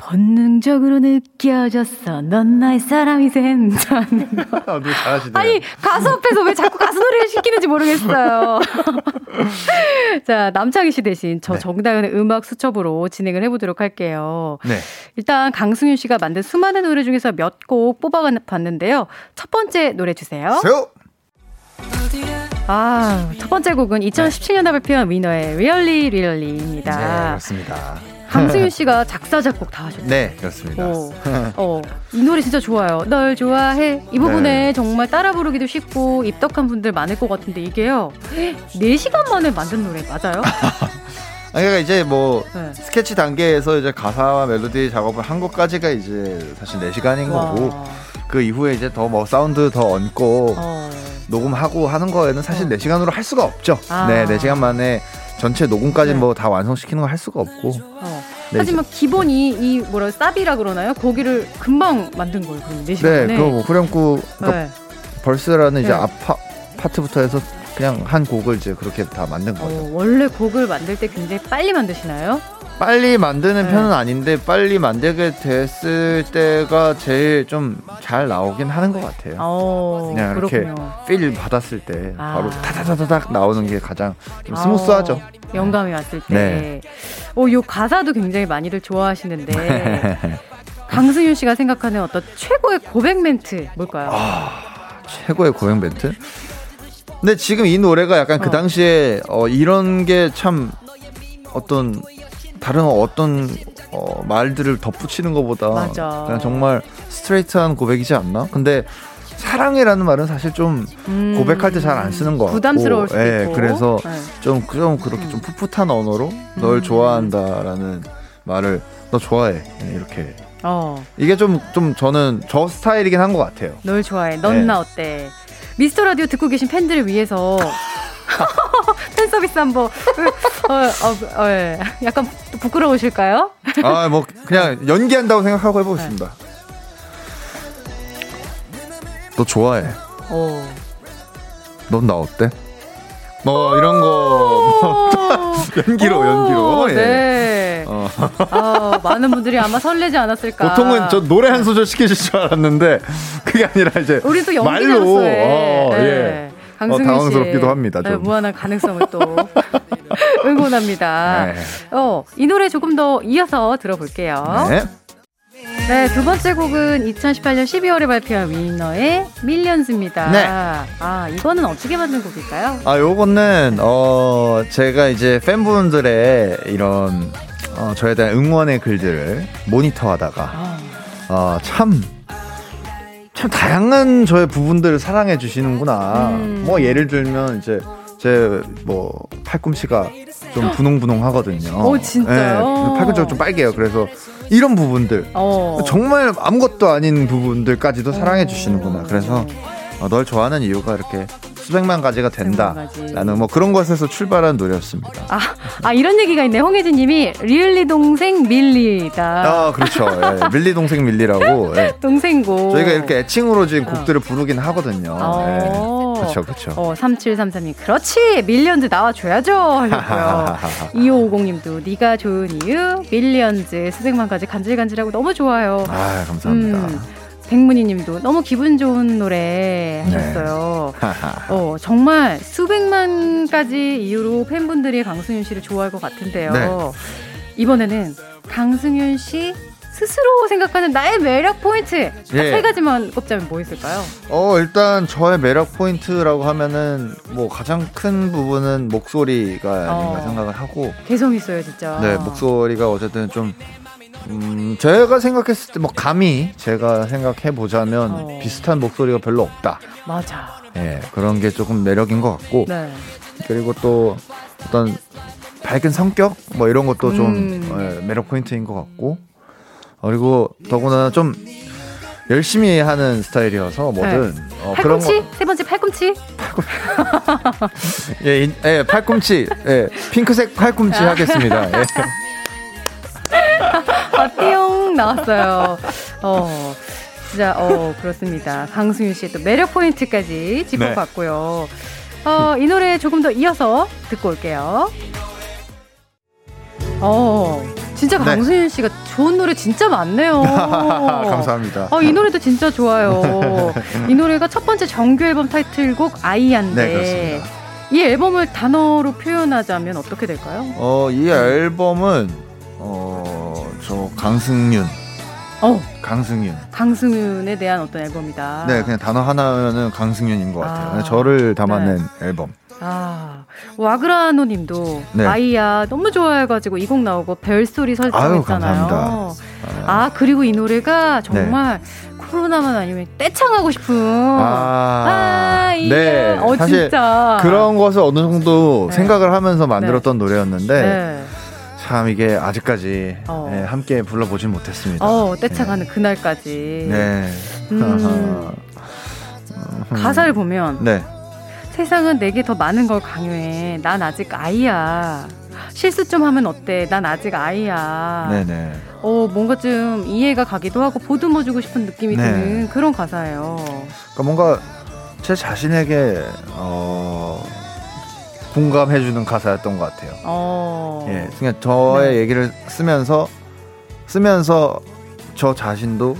본능적으로 느껴졌어. 넌 나의 사람이 된다는 거. 아, 노래. 아니, 가수 앞에서 왜 자꾸 가수 노래를 시키는지 모르겠어요. *laughs* 자, 남창희 씨 대신 저 네. 정다은의 음악 수첩으로 진행을 해보도록 할게요. 네. 일단 강승윤 씨가 만든 수많은 노래 중에서 몇 곡 뽑아봤는데요. 첫 번째 노래 주세요. 세요. 아, 첫 번째 곡은 2017년에 발표한 위너의 Really 네, Really입니다. 그렇습니다. 강승윤 씨가 작사, 작곡 다 하셨죠. 네, 그렇습니다. 어, 어, 이 노래 진짜 좋아요. 널 좋아해. 이 부분에 네. 정말 따라 부르기도 쉽고 입덕한 분들 많을 것 같은데 이게요. *gasps* 4시간 만에 만든 노래 맞아요? *laughs* 아, 그러니까 이제 뭐 네. 스케치 단계에서 이제 가사와 멜로디 작업을 한 것까지가 이제 사실 4시간인 거고 와. 그 이후에 이제 더 뭐 사운드 더 얹고 어. 녹음하고 하는 거에는 사실 4시간으로 할 수가 없죠. 아. 네, 4시간 만에 전체 녹음까지 네. 뭐다 완성시키는 걸할 수가 없고. 어. 네, 하지만 기본이 이 뭐라 サビ라 그러나요? 거기를 금방 만든 거예요. 그럼 4시간 네, 만에. 그뭐 후렴구 그러니까 네. verse라는 이제 네. 앞 파, 파트부터 해서 그냥 한 곡을 이제 그렇게 다 만든 거죠. 어, 원래 곡을 만들 때 굉장히 빨리 만드시나요? 빨리 만드는 네. 편은 아닌데 빨리 만들게 됐을 때가 제일 좀 잘 나오긴 하는 것 같아요. 어, 그냥 이렇게 그렇군요. feel 받았을 때 아. 바로 타다다다닥 나오는 게 가장 좀 스무스하죠. 어, 영감이 왔을 때. 네. 어, 요 가사도 굉장히 많이들 좋아하시는데 강승윤 씨가 생각하는 어떤 최고의 고백 멘트 뭘까요? 최고의 고백 멘트. 근데 지금 이 노래가 약간 어. 그 당시에 어, 이런 게 참 어떤 다른 어떤 어, 말들을 덧붙이는 것보다 맞아. 그냥 정말 스트레이트한 고백이지 않나? 근데 사랑이라는 말은 사실 좀 음, 고백할 때 잘 안 쓰는 것 같고 부담스러울 수도 예, 있고. 그래서 네. 좀, 좀 그렇게 좀 풋풋한 언어로 널 음. 좋아한다라는 말을 너 좋아해 예, 이렇게 어, 이게 좀 좀 저는 저 스타일이긴 한 것 같아요. 널 좋아해. 넌 네. 나 어때? 미스터 라디오 듣고 계신 팬들을 위해서 *laughs* 팬 서비스 한번 어, 어, 어, 예. 약간 또 부끄러우실까요? 아 뭐 그냥 연기한다고 생각하고 해보겠습니다. 너 좋아해. 어. 넌나 어때? 뭐 이런 거 *laughs* 연기로 오, 연기로. 예. 네. 어. 아, 많은 분들이 아마 설레지 않았을까. 보통은 저 노래 한 소절 시키실 줄 알았는데 그게 아니라 이제 우리 또 말로 어, 네. 예. 어, 당황스럽기도 씨. 합니다, 좀. 네, 무한한 가능성을 또 *laughs* 응원합니다. 네. 어, 이 노래 조금 더 이어서 들어볼게요. 네. 네, 두 번째 곡은 2018년 12월에 발표한 위너의 밀리언즈입니다. 네. 아, 이거는 어떻게 만든 곡일까요? 아, 요거는, 어, 제가 이제 팬분들의 이런, 어, 저에 대한 응원의 글들을 모니터 하다가, 아, 어, 참, 참 다양한 저의 부분들을 사랑해 주시는구나. 음. 뭐, 예를 들면, 이제, 제, 뭐, 팔꿈치가 좀 분홍분홍 하거든요. 오, 진짜요? 팔꿈치가 좀 빨개요. 그래서, 이런 부분들. 어. 정말 아무것도 아닌 부분들까지도 사랑해 주시는구나. 그래서, 어, 널 좋아하는 이유가 이렇게 수백만 가지가 된다. 수백만 가지. 라는 뭐 그런 것에서 출발한 노래였습니다. 아, 아, 이런 얘기가 있네. 홍혜진 님이 릴리 동생 밀리다. 아, 그렇죠. 예, 밀리 동생 밀리라고. 예. *laughs* 동생고. 저희가 이렇게 애칭으로 지금 곡들을 부르긴 하거든요. 어. 예. 그렇죠, 그렇죠. 어, 3733님. 그렇지. Millions 나와줘야죠. 하셨고요. *laughs* 2550님도 네가 좋은 이유 Millions 수백만 가지 간질간질하고 너무 좋아요. 아, 감사합니다. 음, 백문희 님도 너무 기분 좋은 노래 네. 하셨어요. 어, 정말 수백만 가지 이유로 팬분들이 강승윤 씨를 좋아할 것 같은데요. 네. 이번에는 강승윤 씨 스스로 생각하는 나의 매력 포인트 딱 예. 세 가지만 꼽자면 뭐 있을까요? 어, 일단 저의 매력 포인트라고 하면은 뭐 가장 큰 부분은 목소리가 아닌가 어. 생각을 하고 개성 있어요, 진짜. 네, 목소리가 어쨌든 좀 음, 제가 생각했을 때 뭐 감히 제가 생각해 보자면 어. 비슷한 목소리가 별로 없다. 맞아. 예, 그런 게 조금 매력인 것 같고 네. 그리고 또 어떤 밝은 성격 뭐 이런 것도 좀 음. 예, 매력 포인트인 것 같고 어, 그리고 더구나 좀 열심히 하는 스타일이어서 뭐든 어, 그런 네. 팔꿈치? 세 번째 팔꿈치? *laughs* 예, 인- 예, 팔꿈치 예, 핑크색 팔꿈치 하겠습니다. 예. *laughs* 나왔어요. 어, 진짜, 어, 그렇습니다. 강승윤 씨의 또 매력 포인트까지 짚어봤고요. 어, 이 노래 조금 더 이어서 듣고 올게요. 어, 진짜 네. 강수윤 씨가 좋은 노래 진짜 많네요. *laughs* 감사합니다. 어, 이 노래도 진짜 좋아요. 이 노래가 첫 번째 정규 앨범 타이틀곡 아이한데 네, 그렇습니다. 이 앨범을 단어로 표현하자면 어떻게 될까요? 어, 이 앨범은 어, 저 강승윤, 어, 강승윤. 강승윤에 대한 어떤 앨범이다. 네, 그냥 단어 하나면은 강승윤인 것 같아요. 아. 저를 담아낸 앨범. 아, 와그라노 님도 네. 아이야 너무 좋아해가지고 이 곡 나오고 별소리 설정했잖아요. 아, 그리고 이 노래가 정말 코로나만 아니면 떼창하고 싶은. 아, 이야. 네. 어, 사실 진짜. 그런 것을 어느 정도 네. 생각을 하면서 만들었던 노래였는데 네. 참 이게 아직까지 어. 네, 함께 불러보진 못했습니다. 어, 떼창하는 그날까지. 네. 음. *laughs* 가사를 보면 네. 세상은 내게 더 많은 걸 강요해. 난 아직 아이야. 실수 좀 하면 어때? 난 아직 아이야. 네네. 어, 뭔가 좀 이해가 가기도 하고 보듬어 주고 싶은 느낌이 네. 드는 그런 가사예요. 그러니까 뭔가 제 자신에게 어, 공감해주는 가사였던 것 같아요. 어. 예, 그냥 저의 네. 얘기를 쓰면서 쓰면서 저 자신도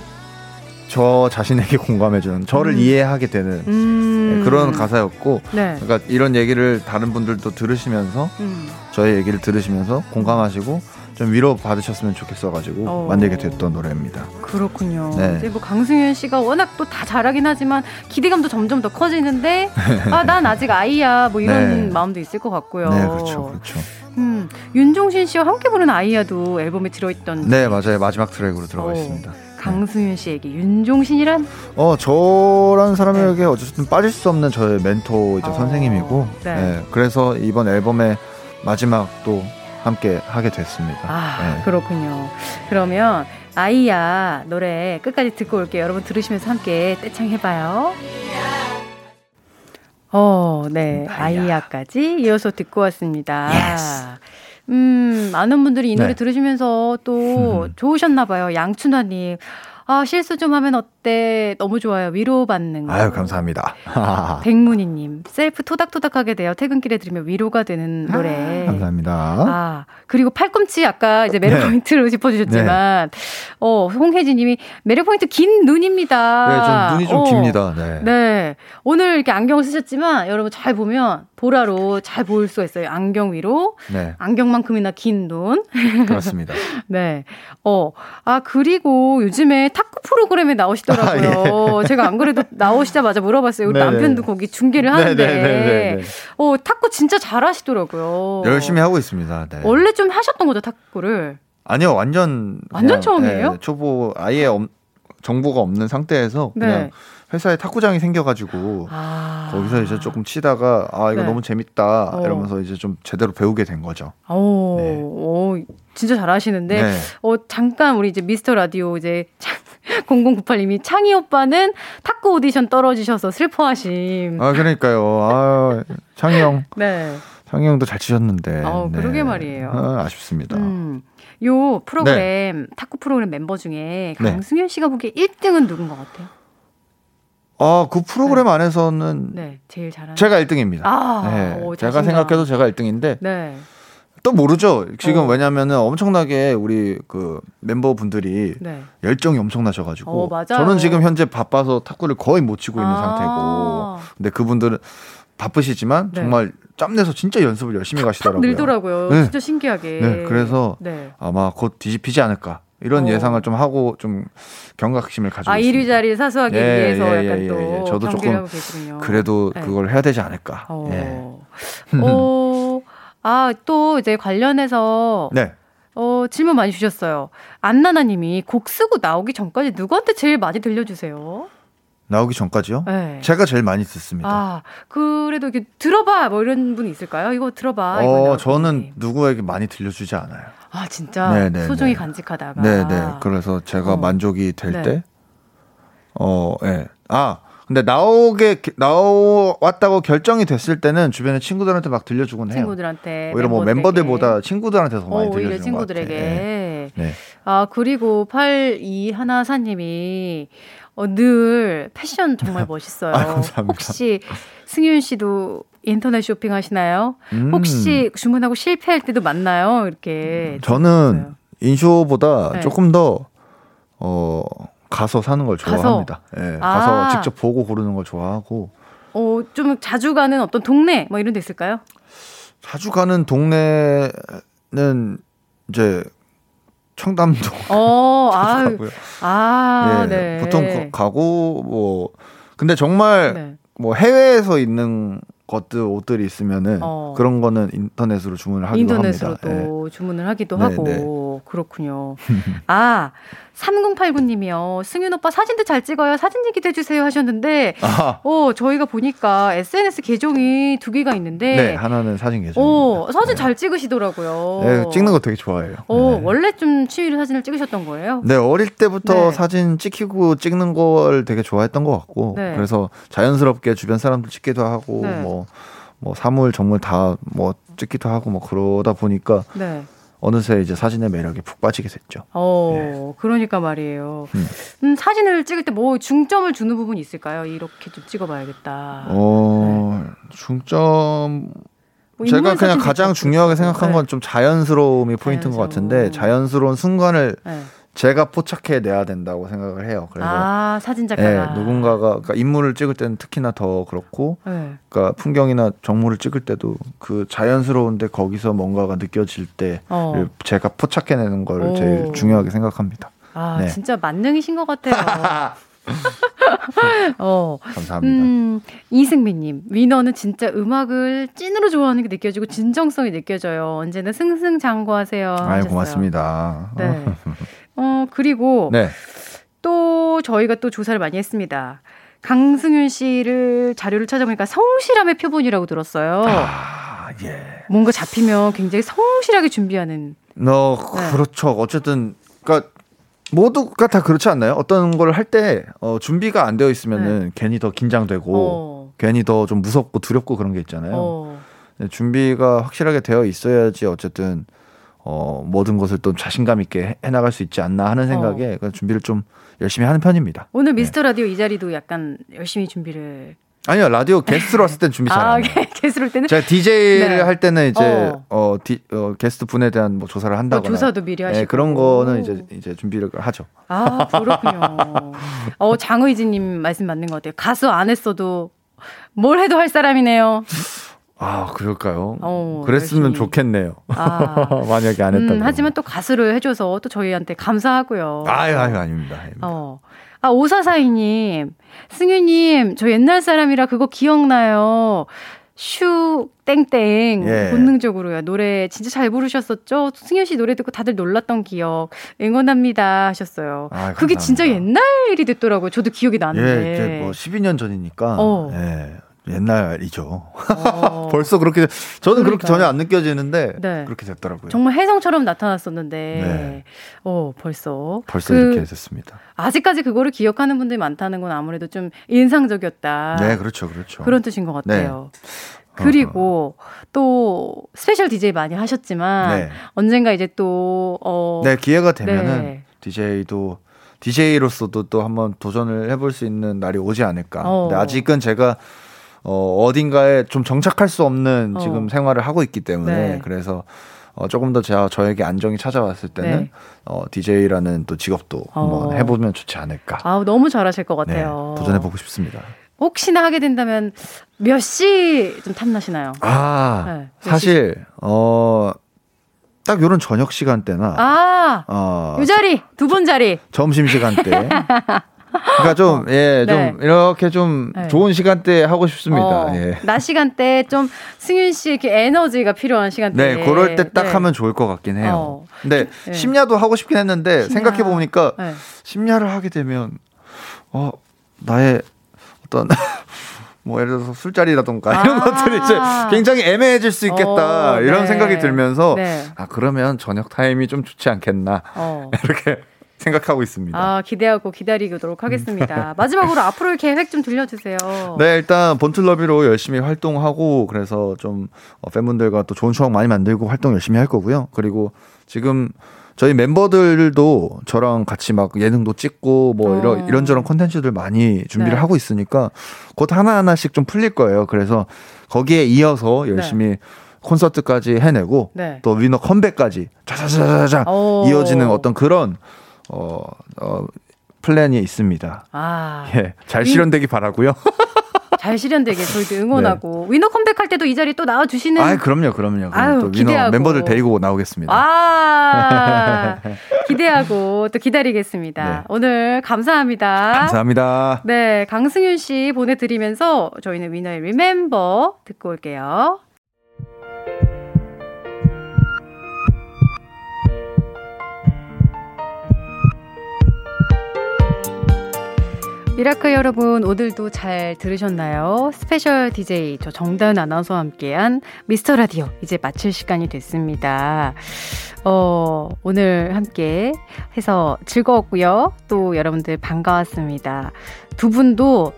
저 자신에게 공감해주는 저를 음. 이해하게 되는 음. 예, 그런 가사였고, 네. 그러니까 이런 얘기를 다른 분들도 들으시면서 음. 저의 얘기를 들으시면서 공감하시고 좀 위로 받으셨으면 좋겠어가지고 어. 만들게 됐던 노래입니다. 그렇군요. 네. 이제 뭐 강승윤 씨가 워낙 또 다 잘하긴 하지만 기대감도 점점 더 커지는데 *laughs* 아 난 아직 아이야 뭐 이런 네. 마음도 있을 것 같고요. 네, 그렇죠, 그렇죠. 음, 윤종신 씨와 함께 부른 아이야도 앨범에 들어있던 네, 맞아요. 마지막 트랙으로 들어가 어, 있습니다. 강승윤 씨에게 윤종신이란 어, 저라는 사람에게 어쨌든 빠질 수 없는 저의 멘토이자 어, 선생님이고, 네. 네, 그래서 이번 앨범의 마지막 또 함께 하게 됐습니다. 아 네. 그렇군요. 그러면 아이야 노래 끝까지 듣고 올게요. 여러분 들으시면서 함께 떼창 해봐요. 어, 네. 아이야 까지 이어서 듣고 왔습니다. 음, 많은 분들이 이 노래 네. 들으시면서 또 좋으셨나봐요. 양춘화님. 아, 실수 좀 하면 어때? 너무 좋아요. 위로받는 거. 아유, 감사합니다. *laughs* 백문희님. 셀프 토닥토닥하게 되어 퇴근길에 들으면 위로가 되는 노래. 감사합니다. 아, 그리고 팔꿈치 아까 이제 매력 네. 포인트로 짚어주셨지만, 어, 홍혜진님이 매력 포인트 긴 눈입니다. 네, 전 눈이 좀 어, 깁니다. 네. 네. 오늘 이렇게 안경을 쓰셨지만, 여러분 잘 보면, 보라로 잘 보일 수가 있어요. 안경 위로. 네, 안경만큼이나 긴 눈. *laughs* 그렇습니다. 네. 어. 아, 그리고 요즘에 탁구 프로그램에 나오시더라고요. 아, 예. *laughs* 제가 안 그래도 나오시자마자 물어봤어요. 우리 네네. 남편도 거기 중계를 하는데. 네네네네. 어, 탁구 진짜 잘 하시더라고요. 열심히 하고 있습니다. 네. 원래 좀 하셨던 거죠, 탁구를. 아니요, 완전. 완전 처음이에요? 네, 초보, 아예 없- 정보가 없는 상태에서 그냥 네. 회사에 탁구장이 생겨가지고 아. 거기서 이제 조금 치다가 아 이거 네. 너무 재밌다 어. 이러면서 이제 좀 제대로 배우게 된 거죠. 오, 네. 오, 진짜 잘하시는데. 네. 어, 잠깐 우리 이제 미스터 라디오 이제 0098님이 *laughs* 창희 오빠는 탁구 오디션 떨어지셔서 슬퍼하심. 아 그러니까요. 아 창희 형, *laughs* 네. 창희 형도 잘 치셨는데. 어, 그러게 말이에요. 아, 아쉽습니다. 음. 요 프로그램, 탁구 프로그램 멤버 중에 네. 강승현 씨가 보기에 1등은 누군 것 같아요? 아그 프로그램 안에서는 네, 제일 잘하는. 제가 1등입니다. 아, 네, 오, 제가. 생각해도 제가 1등인데 네. 또 모르죠. 지금 어. 왜냐면은 엄청나게 우리 그 멤버분들이 네. 열정이 엄청나셔가지고 어. 저는 지금 현재 바빠서 탁구를 거의 못 치고 있는 아. 상태고 근데 그분들은 바쁘시지만 네. 정말 짬내서 진짜 연습을 열심히 탁 가시더라고요. 늘더라고요. 네. 진짜 신기하게. 네, 그래서 네. 아마 곧 뒤집히지 않을까 이런 어. 예상을 좀 하고 좀 경각심을 가지고 아, 있습니다. 이리자리 사수하기 예, 위해서 예, 약간 예, 또 예, 예. 저도 조금 계시군요. 그래도 네. 그걸 해야 되지 않을까. 어. 예. 어, *laughs* 아, 또 이제 관련해서 네. 어, 질문 많이 주셨어요. 안나나 님이 곡 쓰고 나오기 전까지 누구한테 제일 많이 들려주세요? 나오기 전까지요? 네. 제가 제일 많이 듣습니다. 아, 그래도 이렇게 들어봐 뭐 이런 분이 있을까요? 이거 들어봐. 어, 저는 때. 누구에게 많이 들려주지 않아요. 아 진짜 네, 네, 소중히 네. 간직하다가. 네, 네. 그래서 제가 어. 만족이 될 네. 때, 어, 예. 아, 근데 나오게 나왔다고 결정이 됐을 때는 주변에 친구들한테 막 들려주곤 해요. 친구들한테 오히려 뭐 멤버들에게. 멤버들보다 친구들한테 더 어, 많이 오히려 들려주는 것 같아요. 친구들에게. 네. 네. 아 그리고 8214님이 어, 늘 패션 정말 *laughs* 멋있어요. 아. 혹시 승윤 씨도 인터넷 쇼핑 하시나요? 음. 혹시 주문하고 실패할 때도 많나요? 이렇게. 저는 인쇼보다 네. 조금 더 어, 가서 사는 걸 가서? 좋아합니다. 예, 아. 가서 직접 보고 고르는 걸 좋아하고 어, 좀 자주 가는 어떤 동네 뭐 이런 데 있을까요? 자주 가는 동네는 이제 청담동 *laughs* 어. 가고요. 아, 예, 네. 보통 거- 가고 뭐 근데 정말 네. 뭐 해외에서 있는 것들 옷들이 있으면은 어. 그런 거는 인터넷으로 주문을 하기도 인터넷으로 합니다. 예. 또 주문을 하기도 네, 하고 그렇군요. *laughs* 아 3089님이요. 승윤 오빠 사진도 잘 찍어요. 사진 얘기도 해주세요 하셨는데, 아하. 어 저희가 보니까 SNS 계정이 두 개가 있는데, 네, 하나는 사진 계정. 어 사진 잘 찍으시더라고요. 네, 찍는 거 되게 좋아해요. 어 네. 원래 좀 취미로 사진을 찍으셨던 거예요? 네, 어릴 때부터 네. 사진 찍히고 찍는 걸 되게 좋아했던 것 같고, 네. 그래서 자연스럽게 주변 사람들 찍기도 하고, 네. 뭐, 뭐 사물, 정물 다 뭐 찍기도 하고, 뭐 그러다 보니까 네. 어느새 이제 사진의 매력에 푹 빠지게 됐죠. 어, 그러니까 말이에요. 음. 음, 사진을 찍을 때 뭐 중점을 두는 부분이 있을까요? 이렇게 좀 찍어봐야겠다. 어, 중점, 뭐 제가 그냥 가장. 중요하게 생각한 네. 건좀 자연스러움이 포인트인 것. 같은데, 자연스러운 순간을 네. 제가 포착해 내야 된다고 생각을 해요. 그래서. 아, 사진 예. 누군가가 그러니까 인물을 찍을 때는 특히나 더 그렇고 네. 그러니까 풍경이나 정물을 찍을 때도 그 자연스러운데 거기서 뭔가가 느껴질 때 어. 제가 포착해내는 걸 오. 제일 중요하게 생각합니다. 아, 네. 진짜 만능이신 것 같아요. *laughs* 어. 감사합니다. 음, 이승민님, 위너는 진짜 음악을 찐으로 좋아하는 게 느껴지고 진정성이 느껴져요. 언제나 승승장구하세요. 아유 하셨어요. 고맙습니다. 네. *laughs* 어, 그리고 네. 또 저희가 또 조사를 많이 했습니다. 강승윤 씨를 자료를 찾아보니까 성실함의 표본이라고 들었어요. 아, 예. 뭔가 잡히면 굉장히 성실하게 준비하는. 너 네. 그렇죠. 어쨌든 그러니까 모두가 다 그렇지 않나요? 어떤 걸 할 때 어, 준비가 안 되어 있으면은 괜히 더 긴장되고 네. 어. 괜히 더 좀 무섭고 두렵고 그런 게 있잖아요. 어. 네, 준비가 확실하게 되어 있어야지 어쨌든 어, 모든 것을 또 자신감 있게 해- 해나갈 수 있지 않나 하는 생각에 그 준비를 좀 열심히 하는 편입니다. 오늘 미스터 라디오 이 자리도 약간 열심히 준비를. 아니요 라디오 게스트로 *laughs* 왔을 땐 준비 잘 아, 안 해요. 게스트를 때는 제가 DJ를 네. 할 때는 이제 어. 어, 디, 어, 게스트 분에 대한 뭐 조사를 한다거나 조사도 미리 하시고. 네, 그런 거는 이제 이제 준비를 하죠. 아, 그렇군요. 어, 장의진님 말씀 맞는 것 같아요. 가수 안 했어도 뭘 해도 할 사람이네요. 아 그럴까요? 어, 그랬으면 열심히. 좋겠네요. 아. *laughs* 만약에 안 했다면. 음, 하지만 또 가수를 해줘서 또 저희한테 감사하고요. 아유 아유 아닙니다. 아닙니다. 어. 아, 오사사이님, 승윤님, 저 옛날 사람이라 그거 기억나요. 슈, 땡땡. 예. 본능적으로요. 노래 진짜 잘 부르셨었죠? 승윤 씨 노래 듣고 다들 놀랐던 기억. 응원합니다. 하셨어요. 아, 그게. 진짜 옛날 일이 됐더라고요. 저도 기억이 나는데. 예, 이제 뭐 12년 전이니까 어. 예, 옛날이죠. 어. *laughs* 벌써 그렇게 저는 그렇게 그러니까요. 전혀 안 느껴지는데 네. 그렇게 됐더라고요. 정말 혜성처럼 나타났었는데. 네. 어, 벌써. 벌써 그 이렇게 됐습니다. 아직까지 그거를 기억하는 분들이 많다는 건 아무래도 좀 인상적이었다. 네, 그렇죠, 그렇죠. 그런 뜻인 것 같아요. 네. 그리고 또 special DJ 많이 하셨지만 네. 언젠가 이제 또 어, 네, 기회가 되면은 네. DJ도 DJ로서도 또 한번 도전을 해볼 수 있는 날이 오지 않을까. 어. 근데 아직은 제가 어, 어딘가에 좀 정착할 수 없는 어. 지금 생활을 하고 있기 때문에 네. 그래서 어, 조금 더 제가 저에게 안정이 찾아왔을 때는 네. 어, DJ라는 또 직업도 어. 한번 해보면 좋지 않을까. 아우 너무 잘하실 것 네, 같아요. 도전해보고 싶습니다. 혹시나 하게 된다면 몇 시 좀 탐나시나요? 아, 네, 사실, 어, 딱 요런 저녁 시간대나, 아, 어, 요 자리 두 분 자리. 점심 시간대. *laughs* 그러니까 좀, 예, 좀, 네. 이렇게 좀 네. 좋은 시간대 하고 싶습니다. 어, 예. 낮 시간대 좀 승윤 씨 이렇게 에너지가 필요한 시간대. 네, 그럴 때딱 네. 하면 좋을 것 같긴 해요. 어. 근데 네. 심야도 하고 싶긴 했는데 심야. 생각해 보니까 네. 심야를 하게 되면 어 나의 어떤 *laughs* 뭐 예를 들어서 술자리라던가 이런 아. 것들이 이제 굉장히 애매해질 수 있겠다 어, 이런 네. 생각이 들면서 네. 아 그러면 저녁 타임이 좀 좋지 않겠나 어. *laughs* 이렇게 생각하고 있습니다. 아, 기대하고 기다리도록 하겠습니다. *laughs* 마지막으로 앞으로의 계획 좀 들려주세요. 네, 일단 본틀러비로 열심히 활동하고 그래서 좀 어, 팬분들과 또 좋은 추억 많이 만들고 활동 열심히 할 거고요. 그리고 지금 저희 멤버들도 저랑 같이 막 예능도 찍고 뭐 어. 이런 이런저런 콘텐츠들 많이 준비를 네. 하고 있으니까 곧 하나 하나씩 좀 풀릴 거예요. 그래서 거기에 이어서 열심히 콘서트까지 해내고 네. 또 위너 컴백까지 자자자자자 오. 이어지는 어떤 그런 어, 어 플랜이 있습니다. 아, 예, 잘 위- 실현되기 바라고요. 잘 실현되게 저희도 응원하고 위너 컴백할 때도 이 자리 또 나와 주시는 아, 그럼요, 그럼요. 그럼 아유, 또 위너 기대하고. 멤버들 데리고 나오겠습니다. 아, *laughs* 기대하고 또 기다리겠습니다. 네. 오늘 감사합니다. 감사합니다. 네, 강승윤 씨 보내드리면서 저희는 위너의 Remember 듣고 올게요. 미라클 여러분, 오늘도 잘 들으셨나요? special DJ 저 정다은 아나운서와 함께한 미스터 라디오 이제 마칠 시간이 됐습니다. 어, 오늘 함께 해서 즐거웠고요. 또 여러분들 반가웠습니다. 두 분도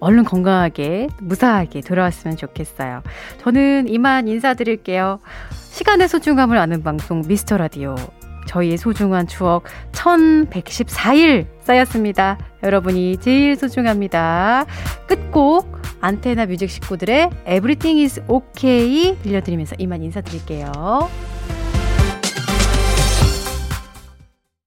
얼른 건강하게, 무사하게 돌아왔으면 좋겠어요. 저는 이만 인사드릴게요. 시간의 소중함을 아는 방송 미스터 라디오. 저희의 소중한 추억 1114일 쌓였습니다. 여러분이 제일 소중합니다. 끝곡 안테나 뮤직 식구들의 Everything is OK 들려드리면서 이만 인사드릴게요.